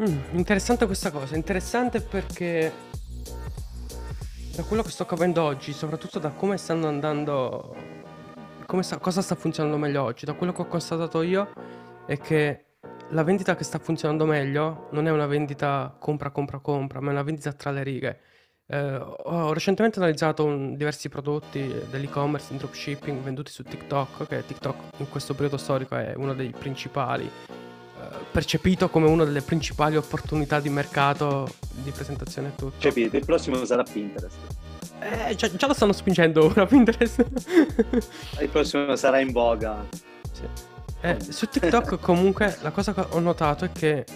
Mm, interessante questa cosa, interessante perché da quello che sto capendo oggi, soprattutto da come stanno andando, come sta- cosa sta funzionando meglio oggi, da quello che ho constatato io è che la vendita che sta funzionando meglio non è una vendita compra, compra, compra, ma è una vendita tra le righe. Eh, ho recentemente analizzato un- diversi prodotti dell'e-commerce in dropshipping venduti su TikTok, che TikTok in questo periodo storico è uno dei principali, eh, percepito come una delle principali opportunità di mercato di presentazione e tutto. Capite? Il prossimo sarà Pinterest. Eh, già, già lo stanno spingendo ora Pinterest. Il prossimo sarà in voga. Sì. Eh, su TikTok <laughs> comunque la cosa che ho notato è che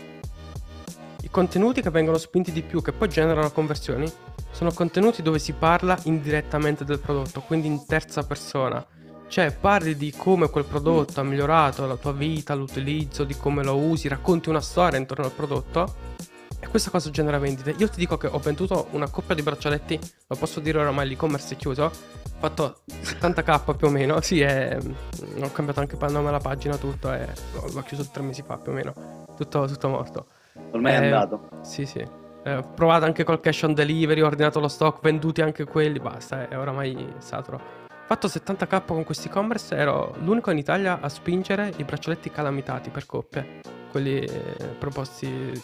i contenuti che vengono spinti di più, che poi generano conversioni, sono contenuti dove si parla indirettamente del prodotto, quindi in terza persona. Cioè parli di come quel prodotto ha migliorato la tua vita, l'utilizzo, di come lo usi, racconti una storia intorno al prodotto e questa cosa genera vendite. Io ti dico che ho venduto una coppia di braccialetti, lo posso dire oramai l'e-commerce è chiuso, ho fatto 70k più o meno, sì, e, mm, ho cambiato anche il nome alla pagina, tutto, e l'ho chiuso tre mesi fa più o meno, tutto, tutto morto. Ormai è Eh, andato. Sì, sì. Eh, ho provato anche col cash on delivery, ho ordinato lo stock, venduti anche quelli, basta, è oramai saturo. Fatto 70k con questi e-commerce, ero l'unico in Italia a spingere i braccialetti calamitati per coppie, quelli eh, proposti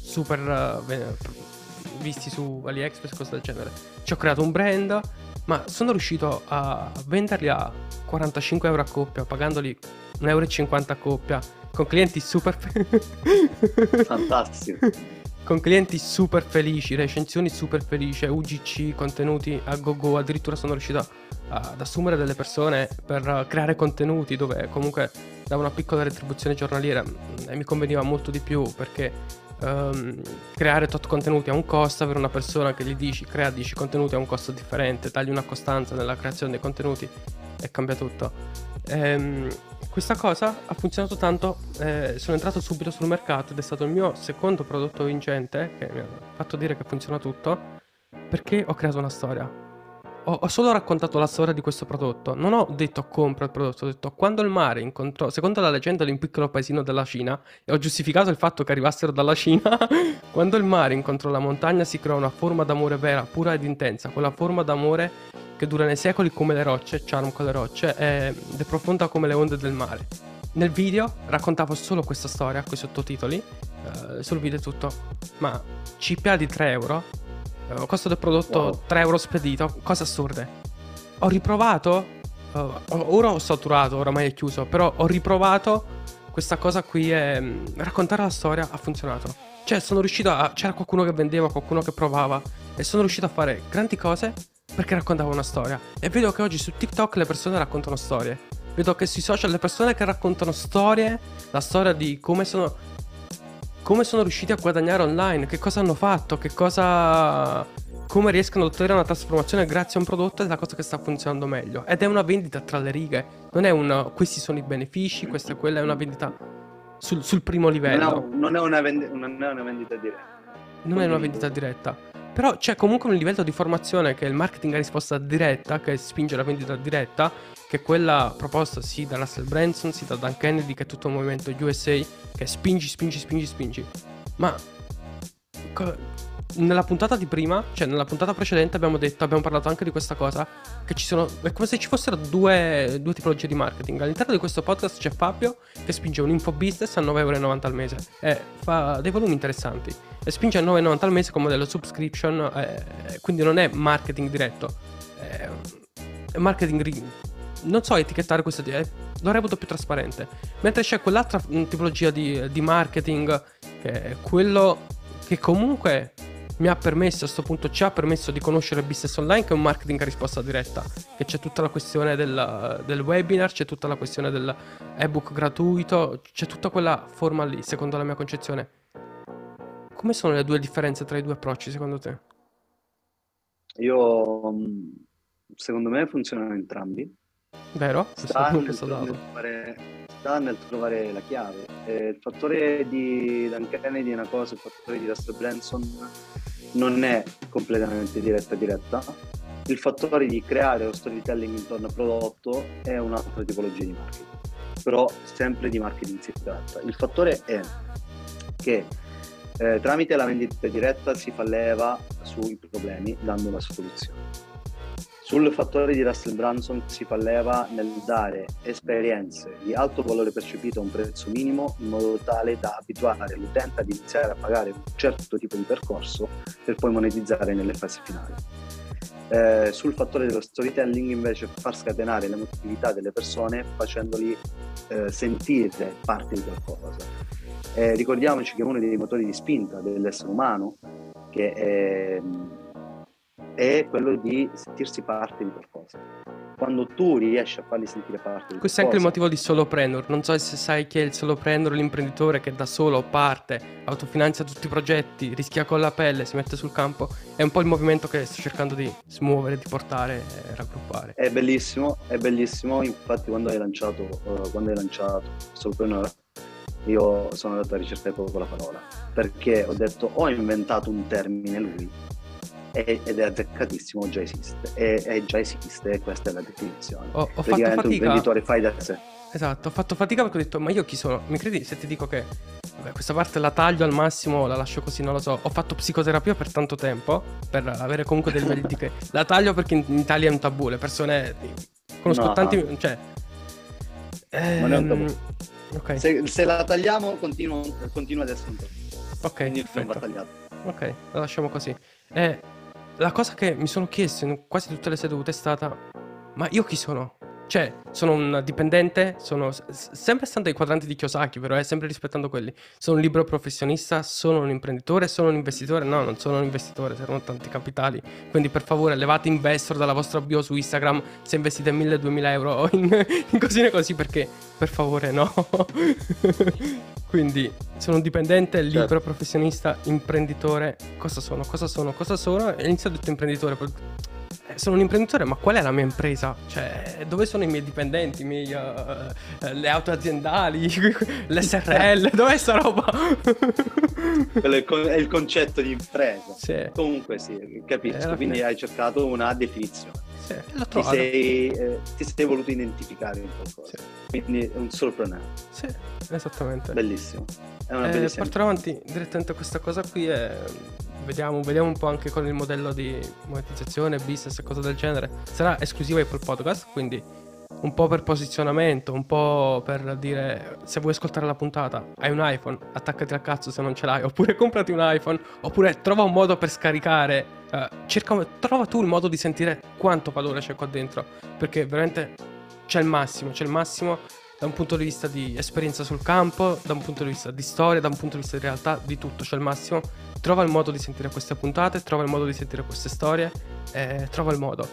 super ve- visti su AliExpress cose del genere. Ci ho creato un brand, ma sono riuscito a venderli a 45 euro a coppia, pagandoli 1,50 euro a coppia, con clienti super... <laughs> Fantastico. con clienti super felici, recensioni super felici, UGC, contenuti a go go, addirittura sono riuscito ad assumere delle persone per creare contenuti dove comunque dava una piccola retribuzione giornaliera mm, e mi conveniva molto di più perché ehm, creare tot contenuti ha un costo, avere una persona che gli dici crea 10 contenuti ha un costo differente, dargli una costanza nella creazione dei contenuti e cambia tutto. Ehm, questa cosa ha funzionato tanto, eh, sono entrato subito sul mercato ed è stato il mio secondo prodotto vincente che mi ha fatto dire che funziona tutto perché ho creato una storia. Ho, ho solo raccontato la storia di questo prodotto, non ho detto compra il prodotto, ho detto quando il mare incontrò, secondo la leggenda, di un piccolo paesino della Cina, e ho giustificato il fatto che arrivassero dalla Cina, <laughs> quando il mare incontrò la montagna si creò una forma d'amore vera, pura ed intensa, quella forma d'amore che dura nei secoli come le rocce, charm con le rocce, ed è profonda come le onde del mare. nel video raccontavo solo questa storia, con i sottotitoli, eh, sul video tutto, ma CPA di 3 euro, eh, costo del prodotto Wow. 3 euro spedito, cose assurde. Ho riprovato, eh, ora ho saturato, oramai è chiuso, però ho riprovato questa cosa qui e mm, raccontare la storia ha funzionato. Cioè sono riuscito a... c'era qualcuno che vendeva, qualcuno che provava e sono riuscito a fare grandi cose perché raccontavo una storia. E vedo che oggi su TikTok le persone raccontano storie. Vedo che sui social le persone che raccontano storie, la storia di come sono come sono riusciti a guadagnare online, che cosa hanno fatto, che cosa come riescono ad ottenere una trasformazione grazie a un prodotto è la cosa che sta funzionando meglio. Ed è una vendita tra le righe. Non è un questi sono i benefici, questa e quella, è una vendita sul, sul primo livello. è, non è una vendi- non è una vendita diretta. Non è una vendita diretta. Però c'è comunque un livello di formazione che è il marketing a risposta diretta, che spinge la vendita diretta, che quella proposta sì da Russell Branson, sì da Dan Kennedy, che è tutto il movimento USA, che spingi, spingi, spingi, spingi. Ma nella puntata di prima, cioè nella puntata precedente abbiamo detto, abbiamo parlato anche di questa cosa, che ci sono, è come se ci fossero due, due tipologie di marketing. All'interno di questo podcast c'è Fabio che spinge un info business a 9,90€ al mese e fa dei volumi interessanti e spinge a 9,90€ al mese con modello subscription, eh, quindi non è marketing diretto, è, marketing non so etichettare questo, eh, lo reputo più trasparente. Mentre c'è quell'altra mm, tipologia di, di marketing, che è quello che comunque mi ha permesso, a questo punto ci ha permesso di conoscere il business online, che è un marketing a risposta diretta. Che c'è tutta la questione del, del webinar, c'è tutta la questione dell'ebook gratuito, c'è tutta quella forma lì, secondo la mia concezione. Come sono le due differenze tra i due approcci, secondo te? Io, mh, secondo me, funzionano entrambi. Vero? Sta nel, questo nel dato. trovare, sta nel trovare la chiave. Eh, il fattore di Dan Kennedy è una cosa, il fattore di Russell Branson non è completamente diretta diretta. Il fattore di creare lo storytelling intorno al prodotto è un'altra tipologia di marketing, però sempre di marketing si tratta. Il fattore è che eh, tramite la vendita diretta si fa leva sui problemi dando una soluzione. Sul fattore di Russell Branson si fa leva nel dare esperienze di alto valore percepito a un prezzo minimo in modo tale da abituare l'utente ad iniziare a pagare un certo tipo di percorso per poi monetizzare nelle fasi finali. Eh, sul fattore dello storytelling invece far scatenare l'emotività delle persone facendoli eh, sentire parte di qualcosa. Eh, ricordiamoci che uno dei motori di spinta dell'essere umano che è, è quello di sentirsi parte di qualcosa. Quando tu riesci a farli sentire parte di Questo è anche il motivo di solopreneur. Non so se sai chi è il solopreneur, l'imprenditore che da solo parte, autofinanzia tutti i progetti, rischia con la pelle, si mette sul campo. È un po' il movimento che sto cercando di smuovere, di portare e raggruppare. È bellissimo, è bellissimo. Infatti, quando hai lanciato, eh, quando hai lanciato Solopreneur, io sono andato a ricercare proprio la parola perché ho detto ho inventato un termine lui ed è azzeccatissimo, già esiste. E, e già esiste, questa è la definizione. Ho, ho fatto Praticamente un fatica. imprenditore fai da sé. Esatto, ho fatto fatica perché ho detto, ma io chi sono? Mi credi se ti dico che vabbè, questa parte la taglio al massimo, la lascio così, non lo so. Ho fatto psicoterapia per tanto tempo, per avere comunque dei livelli di che... <laughs> La taglio perché in, Italia è un tabù, le persone... Conosco No. tanti... Cioè... Non è un tabù. ehm, Ok, Se, se la tagliamo, continua, continua ad essere un po'. ok, Quindi perfetto. Ok, la lasciamo così. Eh, la cosa che mi sono chiesto in quasi tutte le sedute è stata: ma io chi sono? Cioè, sono un dipendente, sono sempre stando ai quadranti di Kiyosaki, però è sempre rispettando quelli. Sono un libero professionista, sono un imprenditore, sono un investitore. No, non sono un investitore, servono tanti capitali. Quindi, per favore, levate investor dalla vostra bio su Instagram se investite 1000-2000 euro in, <laughs> in cosine così, perché per favore, no. <laughs> Quindi, sono un dipendente, libero Certo. professionista, imprenditore. Cosa sono? Cosa sono? Cosa sono? E inizio detto imprenditore. Eh, Sono un imprenditore, ma qual è la mia impresa? Cioè, dove sono i miei dipendenti, i miei, eh, le auto aziendali, <laughs> l'SRL? <laughs> Dov'è sta roba? È il, con- è il concetto di impresa. sì, Comunque sì, capisco. Quindi fine- hai cercato una definizione. sì, Ti sei, eh, ti sei voluto identificare in qualcosa. Sì. Quindi è un solopreneur. Sì, esattamente. Bellissimo. È una Eh, bellissima. porterò avanti direttamente questa cosa qui e vediamo, vediamo un po' anche con il modello di monetizzazione, business e cose del genere. Sarà esclusiva Apple Podcast, quindi un po' per posizionamento, un po' per dire se vuoi ascoltare la puntata, hai un iPhone, attaccati al cazzo se non ce l'hai, oppure comprati un iPhone, oppure trova un modo per scaricare, uh, cerca, trova tu il modo di sentire quanto valore c'è qua dentro, perché veramente c'è il massimo, c'è il massimo da un punto di vista di esperienza sul campo, da un punto di vista di storia, da un punto di vista di realtà, di tutto, c'è il massimo. Trova il modo di sentire queste puntate, trova il modo di sentire queste storie, eh, trova il modo.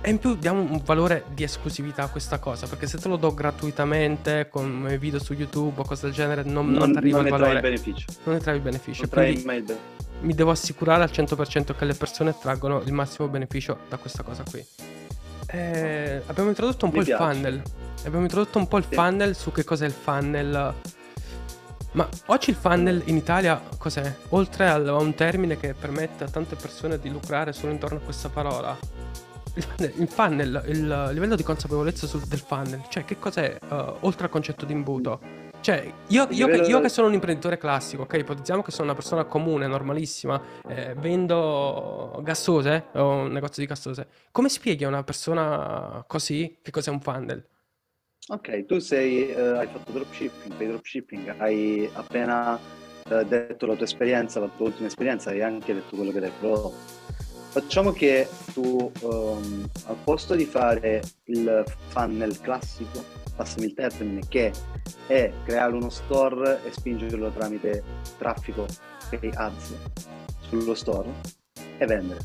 E in più diamo un valore di esclusività a questa cosa, perché se te lo do gratuitamente con video su YouTube o cose del genere, non, non, non arriva non il valore. Non ne beneficio. Non ne travi beneficio. Non Quindi mai il mi devo assicurare al 100% che le persone traggono il massimo beneficio da questa cosa qui. Eh, abbiamo introdotto un Mi po' piace. il funnel. Abbiamo introdotto un po' il Sì. funnel su che cos'è il funnel. Ma oggi il funnel in Italia cos'è? Oltre a un termine che permette a tante persone di lucrare solo intorno a questa parola. Il funnel, il, funnel, il livello di consapevolezza sul- del funnel, cioè che cos'è eh, oltre al concetto di imbuto? Cioè, io, io che, io che sono un imprenditore classico, ok? Ipotizziamo che sono una persona comune, normalissima, eh, vendo gassose, ho un negozio di gassose. Come spieghi a una persona così che cos'è un funnel? Ok, tu sei, eh, hai fatto dropshipping, fai dropshipping, hai appena eh, detto la tua esperienza, la tua ultima esperienza, hai anche detto quello che hai prodotto. Facciamo che tu ehm, al posto di fare il funnel classico, passami il termine, che è creare uno store e spingerlo tramite traffico e ads sullo store e vendere.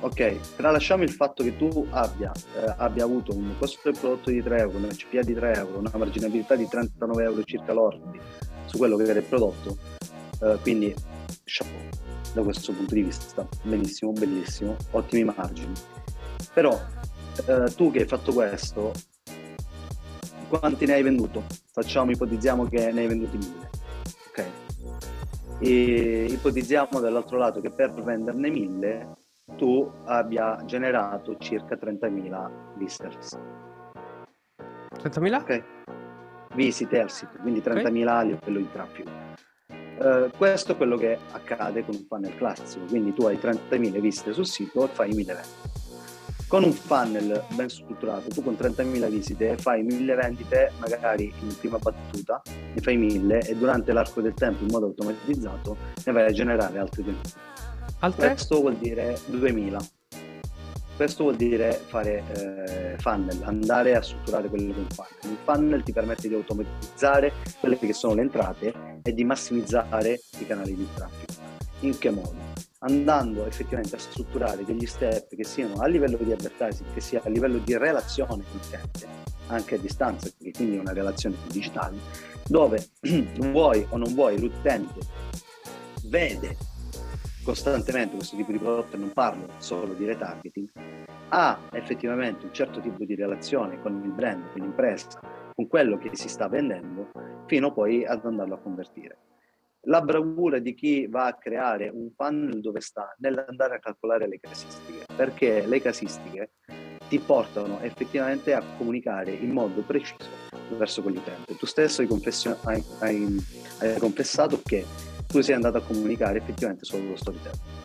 Ok, tralasciamo il fatto che tu abbia, eh, abbia avuto un costo del prodotto di 3 euro, una CPA di 3 euro, una marginalità di 39 euro circa lordi su quello che era il prodotto, eh, quindi chapeau da questo punto di vista, benissimo, bellissimo, ottimi margini. Però eh, tu che hai fatto questo, quanti ne hai venduto? Facciamo, ipotizziamo che ne hai venduti 1000, ok? E ipotizziamo dall'altro lato che per venderne 1000 tu abbia generato circa 30.000 visitors, 30.000? ok? Sito, quindi 30.000 a livello di traffico. Eh, questo è quello che accade con un funnel classico, quindi tu hai 30.000 visite sul sito e fai 1000 vendite. Con un funnel ben strutturato, tu con 30.000 visite fai 1000 vendite, magari in prima battuta, ne fai 1000 e durante l'arco del tempo in modo automatizzato ne vai a generare altri 20. Altre? Questo vuol dire 2000. Questo vuol dire fare eh, funnel, andare a strutturare quello che è un funnel. Il funnel ti permette di automatizzare quelle che sono le entrate e di massimizzare i canali di traffico. In che modo? Andando effettivamente a strutturare degli step che siano a livello di advertising, che sia a livello di relazione con l'utente, anche a distanza, quindi è una relazione digitale, dove <clears throat> vuoi o non vuoi l'utente vede costantemente questo tipo di prodotto e non parlo solo di retargeting, ha effettivamente un certo tipo di relazione con il brand, con l'impresa, con quello che si sta vendendo, fino poi ad andarlo a convertire. La bravura di chi va a creare un funnel dove sta nell'andare a calcolare le casistiche, perché le casistiche ti portano effettivamente a comunicare in modo preciso verso quell'utente. Tu stesso hai, hai- hai- hai confessato che tu sei andato a comunicare effettivamente solo lo storytelling.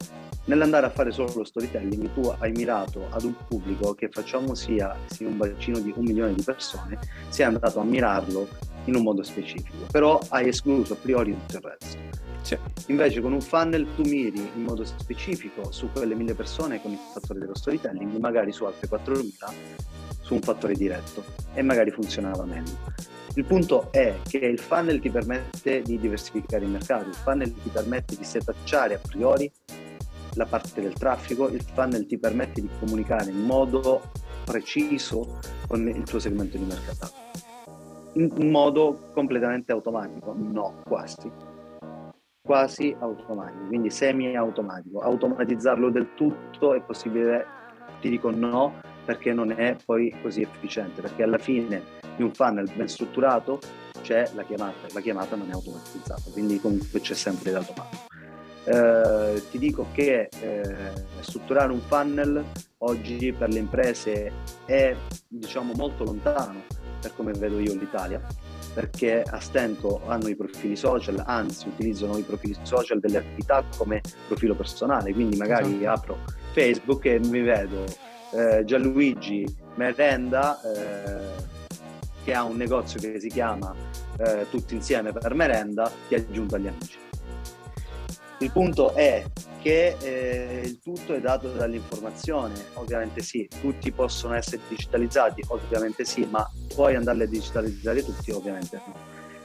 Nell'andare a fare solo lo storytelling, tu hai mirato ad un pubblico che facciamo sia, sia un bacino di un milione di persone, sei andato a mirarlo in un modo specifico, però hai escluso a priori tutto il resto. Sì. Invece con un funnel tu miri in modo specifico su quelle mille persone con il fattore dello storytelling, magari su altre 4.000 su un fattore diretto e magari funzionava meglio. Il punto è che il funnel ti permette di diversificare il mercato, il funnel ti permette di setacciare a priori la parte del traffico, il funnel ti permette di comunicare in modo preciso con il tuo segmento di mercato. In modo completamente automatico? No, quasi. Quasi automatico, quindi semi-automatico. Automatizzarlo del tutto è possibile, ti dico no, perché non è poi così efficiente, perché alla fine di un funnel ben strutturato c'è la chiamata, la chiamata non è automatizzata, quindi comunque c'è sempre dato mano. Eh, ti dico che eh, strutturare un funnel oggi per le imprese è diciamo molto lontano per come vedo io l'Italia perché a stento hanno i profili social, anzi utilizzano i profili social delle attività come profilo personale, quindi magari Esatto. apro Facebook e mi vedo eh, Gianluigi merenda eh, che ha un negozio che si chiama eh, Tutti insieme per merenda, ti ha aggiunto agli amici. Il punto è che eh, il tutto è dato dall'informazione, ovviamente sì, tutti possono essere digitalizzati, ovviamente sì, ma puoi andarli a digitalizzare tutti, ovviamente no,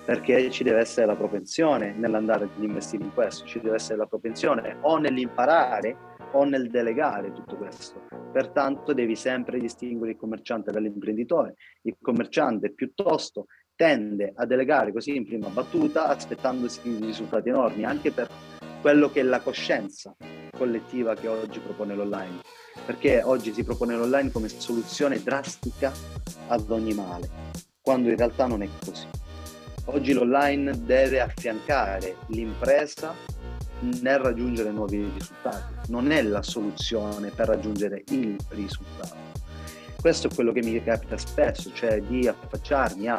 perché ci deve essere la propensione nell'andare ad investire in questo, ci deve essere la propensione o nell'imparare o nel delegare tutto questo. Pertanto devi sempre distinguere il commerciante dall'imprenditore. Il commerciante piuttosto tende a delegare così in prima battuta aspettandosi risultati enormi anche per quello che è la coscienza collettiva che oggi propone l'online, perché oggi si propone l'online come soluzione drastica ad ogni male, quando in realtà non è così. Oggi l'online deve affiancare l'impresa nel raggiungere nuovi risultati, non è la soluzione per raggiungere il risultato. Questo è quello che mi capita spesso, cioè di affacciarmi a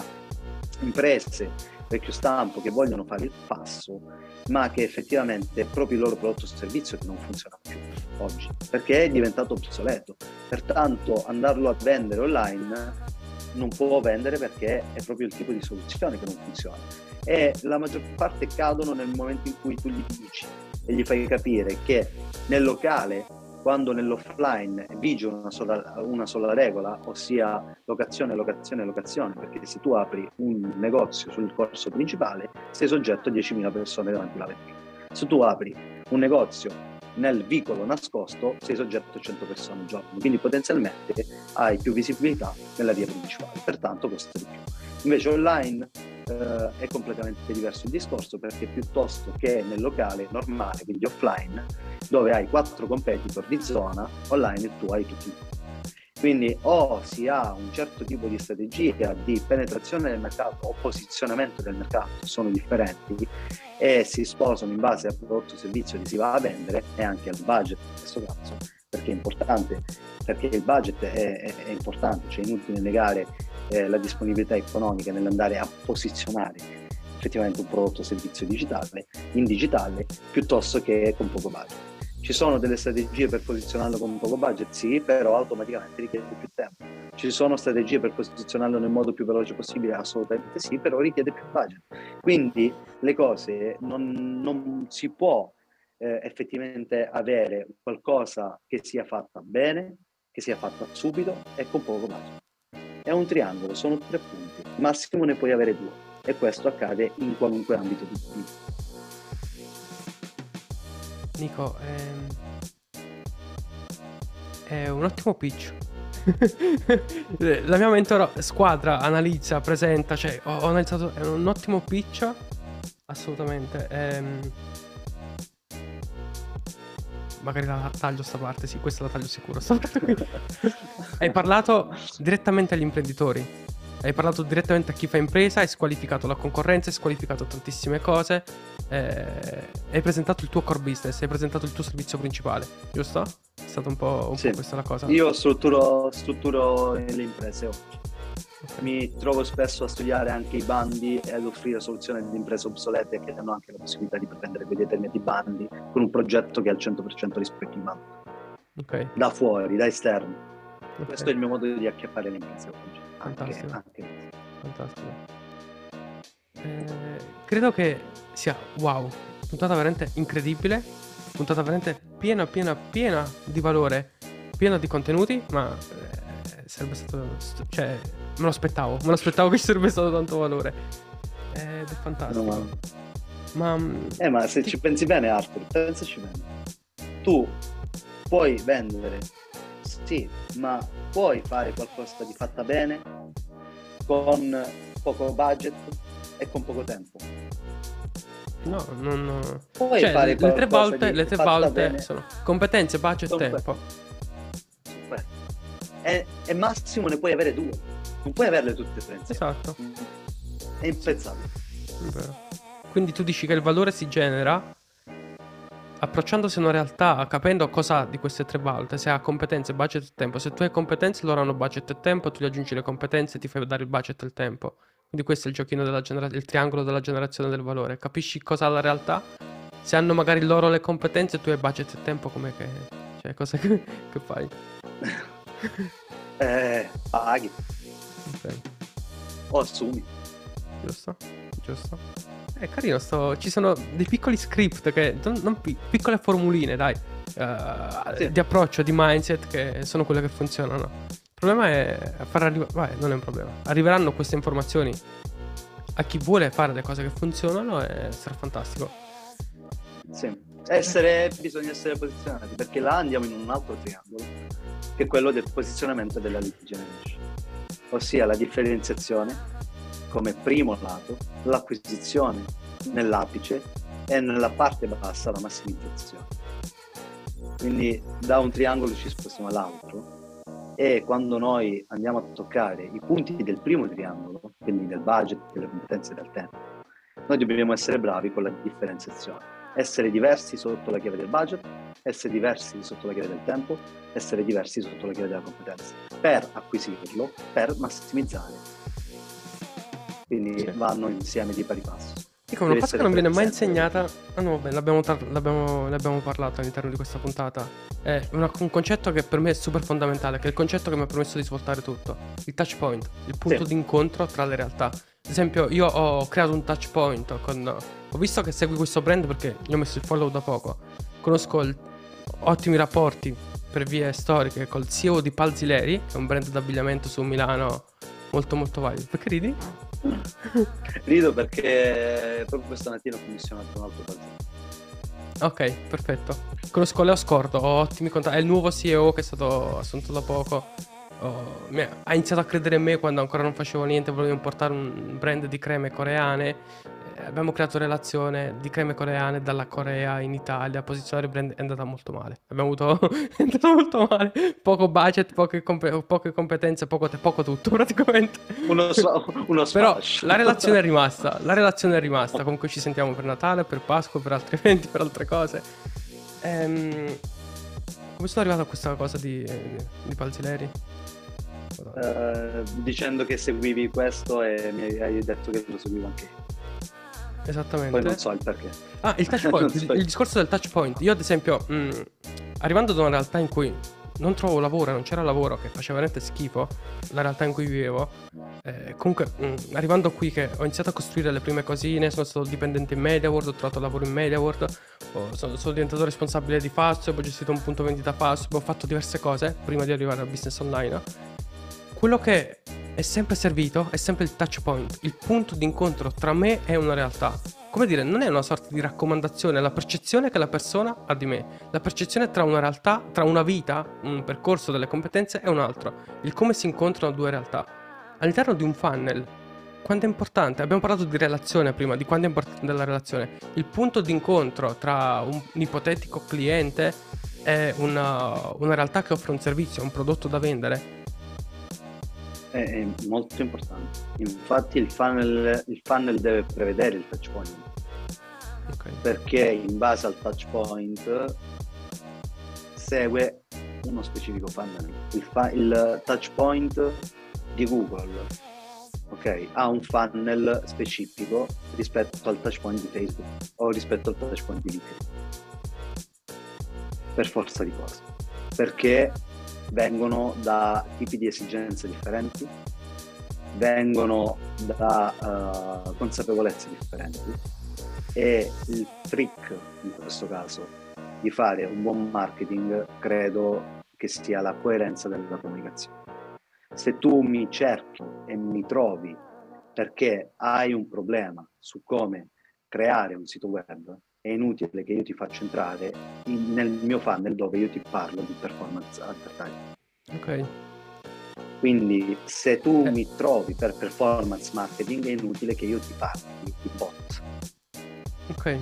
imprese vecchio stampo che vogliono fare il passo, ma che effettivamente è proprio il loro prodotto o servizio che non funziona più oggi, perché è diventato obsoleto. Pertanto andarlo a vendere online non può vendere perché è proprio il tipo di soluzione che non funziona. E la maggior parte cadono nel momento in cui tu gli dici e gli fai capire che nel locale, quando nell'offline vige una sola, una sola regola, ossia locazione, locazione, locazione, perché se tu apri un negozio sul corso principale, sei soggetto a 10.000 persone davanti alla vetrina. Se tu apri un negozio nel vicolo nascosto sei soggetto a 100 persone al giorno, quindi potenzialmente hai più visibilità nella via principale, pertanto costa di più. Invece online eh, è completamente diverso il discorso perché piuttosto che nel locale normale, quindi offline, dove hai quattro competitor di zona, online tu hai tutti. Quindi o si ha un certo tipo di strategia di penetrazione del mercato o posizionamento del mercato, sono differenti, e si sposano in base al prodotto o servizio che si va a vendere e anche al budget in questo caso, perché è importante, perché il budget è, è, è importante, cioè è inutile negare eh, la disponibilità economica nell'andare a posizionare effettivamente un prodotto o servizio digitale in digitale piuttosto che con poco budget. Ci sono delle strategie per posizionarlo con poco budget? Sì, però automaticamente richiede più tempo. Ci sono strategie per posizionarlo nel modo più veloce possibile? Assolutamente sì, però richiede più budget. Quindi le cose non, non si può eh, effettivamente avere qualcosa che sia fatta bene, che sia fatta subito e con poco budget. È un triangolo, sono tre punti, massimo ne puoi avere due e questo accade in qualunque ambito di vita. Nico, ehm, è un ottimo pitch. <laughs> La mia mentor squadra analizza, presenta, cioè ho, ho, analizzato, è un ottimo pitch, assolutamente. Ehm, magari la taglio sta parte, sì, questa la taglio sicuro. Hai parlato direttamente agli imprenditori. Hai parlato direttamente a chi fa impresa, hai squalificato la concorrenza, hai squalificato tantissime cose, eh, hai presentato il tuo core business, hai presentato il tuo servizio principale, giusto? È stata un po', un sì. po questa la cosa. Io strutturo, strutturo le imprese oggi. Mi trovo spesso a studiare anche i bandi e ad offrire soluzioni ad imprese obsolete che hanno anche la possibilità di prendere quei determinati bandi con un progetto che è al 100% rispetto ai bandi. Okay. Da fuori, da esterno. Okay. Questo è il mio modo di acchiappare le imprese oggi. Fantastico. Anche, anche. Fantastico. Eh, credo che sia wow, puntata veramente incredibile, puntata veramente piena, piena, piena di valore, piena di contenuti, ma eh, sarebbe stato, cioè, me lo aspettavo, me lo aspettavo che ci sarebbe stato tanto valore. Ed è fantastico. No, ma... ma... Eh, ma se ti... ci pensi bene, Arthur, pensaci bene. Tu puoi vendere, sì, ma puoi fare qualcosa di fatta bene con poco budget e con poco tempo. No, non. Puoi cioè, fare le tre volte, le tre volte sono competenze, budget e tempo. E, e, massimo ne puoi avere due. Non puoi averle tutte e tre. Esatto. È impensabile. Quindi tu dici che il valore si genera approcciandosi a una realtà, capendo cosa ha di queste tre volte, se ha competenze, budget e tempo. Se tu hai competenze, loro hanno budget e tempo, tu gli aggiungi le competenze e ti fai dare il budget e il tempo. Quindi questo è il giochino della generazione, il triangolo della generazione del valore. Capisci cosa ha la realtà? Se hanno magari loro le competenze, tu hai budget e tempo, come che... Cioè, cosa che, <laughs> che fai? <laughs> <laughs> eh, paghi. Ok. o assumi. Giusto, giusto. È carino, sto... ci sono dei piccoli script che, pi- piccole formuline, dai, uh, sì. di approccio, di mindset che sono quelle che funzionano. Il problema è far arrivare, vabbè, non è un problema. Arriveranno queste informazioni a chi vuole fare le cose che funzionano e sarà fantastico. Sì. Essere, bisogna essere posizionati perché là andiamo in un altro triangolo che è quello del posizionamento della lead generation ossia la differenziazione come primo lato, l'acquisizione nell'apice e nella parte bassa la massimizzazione. Quindi da un triangolo ci spostiamo all'altro e quando noi andiamo a toccare i punti del primo triangolo, quindi del budget, delle competenze e del tempo, noi dobbiamo essere bravi con la differenziazione essere diversi sotto la chiave del budget, essere diversi sotto la chiave del tempo, essere diversi sotto la chiave della competenza, per acquisirlo, per massimizzare. Quindi sì. vanno insieme di pari passo. Dico, una cosa che non viene mai insegnata, ah no, vabbè, l'abbiamo, l'abbiamo, l'abbiamo parlato all'interno di questa puntata, è una, un concetto che per me è super fondamentale, che è il concetto che mi ha permesso di svoltare tutto, il touch point, il punto sì. d'incontro tra le realtà. Ad esempio, io ho creato un touch point con. Ho visto che segui questo brand perché gli ho messo il follow da poco. Conosco il, ottimi rapporti per vie storiche col CEO di Palzileri, che è un brand d'abbigliamento su Milano molto molto valido. Perché ridi? <laughs> Rido perché proprio questa mattina ho commissionato un altro Palzileri. Ok, perfetto. Conosco Leo Scordo, ho ottimi contatti. È il nuovo CEO che è stato assunto da poco Oh, ha iniziato a credere in me quando ancora non facevo niente, volevo importare un brand di creme coreane. Abbiamo creato relazione di creme coreane dalla Corea in Italia. Posizionare il brand è andata molto male. Abbiamo avuto. <laughs> è andata molto male. Poco budget, poche, comp- poche competenze, poco, te- poco tutto <laughs> praticamente. Uno, so- uno <laughs> Però la relazione è rimasta. La relazione è rimasta. Comunque ci sentiamo per Natale, per Pasqua, per altri eventi, per altre cose. Ehm. Come sono arrivato a questa cosa di, di Palzileri? Uh, dicendo che seguivi questo e mi hai detto che lo seguivo anche io. Esattamente. Poi non so il perché. Ah, il touch <laughs> point, so. il, il, discorso del touch point. Io ad esempio, mh, mm, arrivando da una realtà in cui non trovo lavoro, non c'era lavoro, che faceva veramente schifo, la realtà in cui vivevo, eh, comunque mh, mm, arrivando qui che ho iniziato a costruire le prime cosine, sono stato dipendente in MediaWorld, ho trovato lavoro in MediaWorld, ho, sono, sono, diventato responsabile di Fastweb, ho gestito un punto vendita Fastweb, ho fatto diverse cose prima di arrivare al business online quello che è sempre servito è sempre il touch point, il punto d'incontro tra me e una realtà. Come dire, non è una sorta di raccomandazione, è la percezione che la persona ha di me. La percezione tra una realtà, tra una vita, un percorso delle competenze e un altro. Il come si incontrano due realtà. All'interno di un funnel, quanto è importante? Abbiamo parlato di relazione prima, di quanto è importante la relazione. Il punto d'incontro tra un, ipotetico cliente e una, una realtà che offre un servizio, un prodotto da vendere è, molto importante. Infatti il funnel, il funnel deve prevedere il touch point. Okay. Perché in base al touch point segue uno specifico funnel. Il, fa- il touch point di Google okay, ha un funnel specifico rispetto al touch point di Facebook o rispetto al touch point di LinkedIn. Per forza di cose. Perché vengono da tipi di esigenze differenti, vengono da uh, consapevolezze differenti e il trick in questo caso di fare un buon marketing credo che sia la coerenza della comunicazione. Se tu mi cerchi e mi trovi perché hai un problema su come creare un sito web, è inutile che io ti faccia entrare in, nel mio funnel dove io ti parlo di performance advertising. Ok. Quindi se tu eh. mi trovi per performance marketing è inutile che io ti parli di bot. Ok.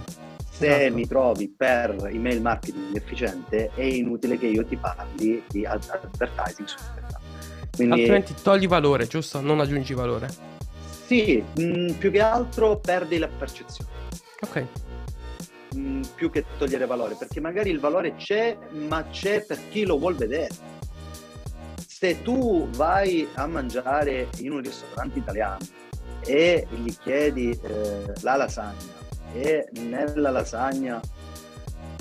Se esatto. mi trovi per email marketing efficiente è inutile che io ti parli di advertising su Quindi... Altrimenti togli valore, giusto? Non aggiungi valore. Sì, mh, mm, più che altro perdi la percezione. Ok. Mm, più che togliere valore, perché magari il valore c'è, ma c'è per chi lo vuol vedere. Se tu vai a mangiare in un ristorante italiano e gli chiedi eh, la lasagna e nella lasagna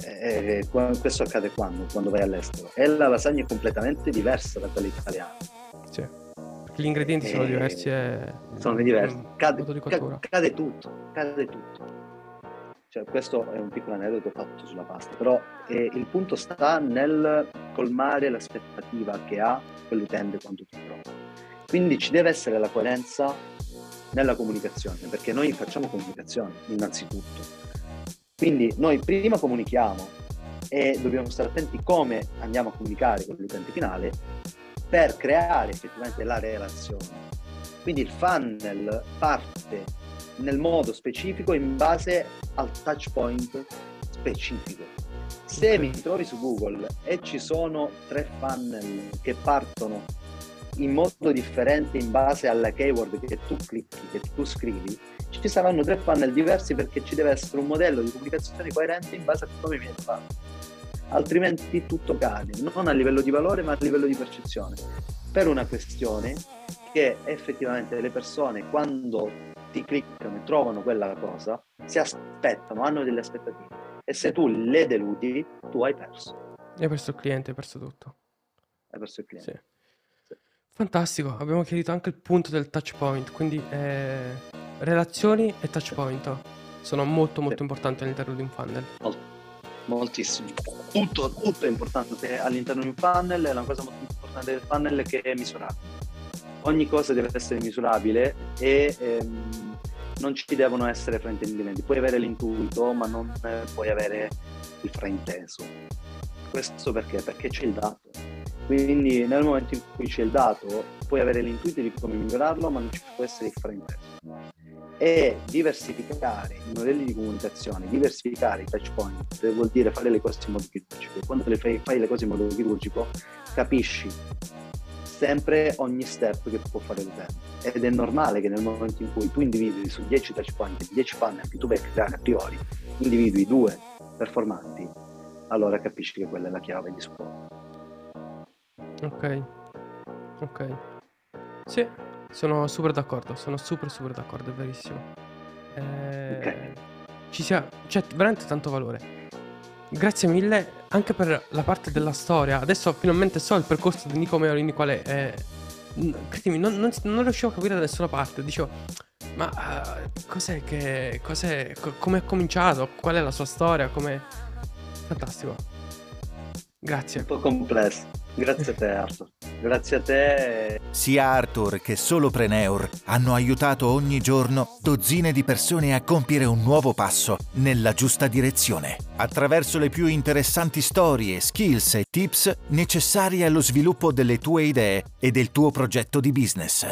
eh, eh questo accade quando? Quando vai all'estero e la lasagna è completamente diversa da quella italiana sì. Gli ingredienti sono Eh, diversi e... Sono diversi. Cade, modo di ca- cottura. cade tutto, cade tutto. Cioè, questo è un piccolo aneddoto fatto sulla pasta, però eh, il punto sta nel colmare l'aspettativa che ha quell'utente quando tu provi. Quindi ci deve essere la coerenza nella comunicazione, perché noi facciamo comunicazione innanzitutto. Quindi noi prima comunichiamo e dobbiamo stare attenti come andiamo a comunicare con l'utente finale per creare effettivamente la relazione. Quindi il funnel parte nel modo specifico in base al touch point specifico. Se mi trovi su Google e ci sono tre funnel che partono in modo differente in base alla keyword che tu clicchi, che tu scrivi, ci saranno tre funnel diversi perché ci deve essere un modello di pubblicazione coerente in base a come viene fatto. Altrimenti tutto cade, non a livello di valore ma a livello di percezione. Per una questione che effettivamente le persone quando ti cliccano e trovano quella cosa si aspettano, hanno delle aspettative e se tu le deludi tu hai perso, Hai perso il cliente, hai perso tutto. hai perso il cliente. Sì. Fantastico, abbiamo chiarito anche il punto del touch point, quindi eh, relazioni e touch point sono molto molto Sì. importanti all'interno di un funnel. Moltissimo. Tutto, tutto è importante all'interno di un funnel, una cosa molto importante del funnel è che è misurabile. Ogni cosa deve essere misurabile e ehm, non ci devono essere fraintendimenti. Puoi avere l'intuito, ma non puoi avere il frainteso. Questo perché? Perché c'è il dato. Quindi nel momento in cui c'è il dato, puoi avere l'intuito di come migliorarlo, ma non ci può essere il frainteso. E diversificare i modelli di comunicazione, diversificare i touch point, vuol dire fare le cose in modo chirurgico. Quando fai, fai le cose in modo chirurgico, capisci sempre ogni step che può fare l'utente. Ed è normale che nel momento in cui tu individui su 10 touch point, 10 funnel che tu vai a creare a priori, individui due performanti, allora capisci che quella è la chiave di supporto. Ok, ok. Sì, sono super d'accordo, sono super super d'accordo, è verissimo. Eh, Ok. Ci sia, c'è veramente tanto valore. Grazie mille anche per la parte della storia. Adesso finalmente so il percorso di Nico Meolini qual è. credimi, non, non, non riuscivo a capire da nessuna parte. Dicevo, ma eh, cos'è che. Cos'è, co- come è cominciato? Qual è la sua storia? Come... Fantastico. Grazie. Un po' complesso. Grazie a te Arthur. Grazie a te. Sia Arthur che Solopreneur hanno aiutato ogni giorno dozzine di persone a compiere un nuovo passo nella giusta direzione, attraverso le più interessanti storie, skills e tips necessarie allo sviluppo delle tue idee e del tuo progetto di business.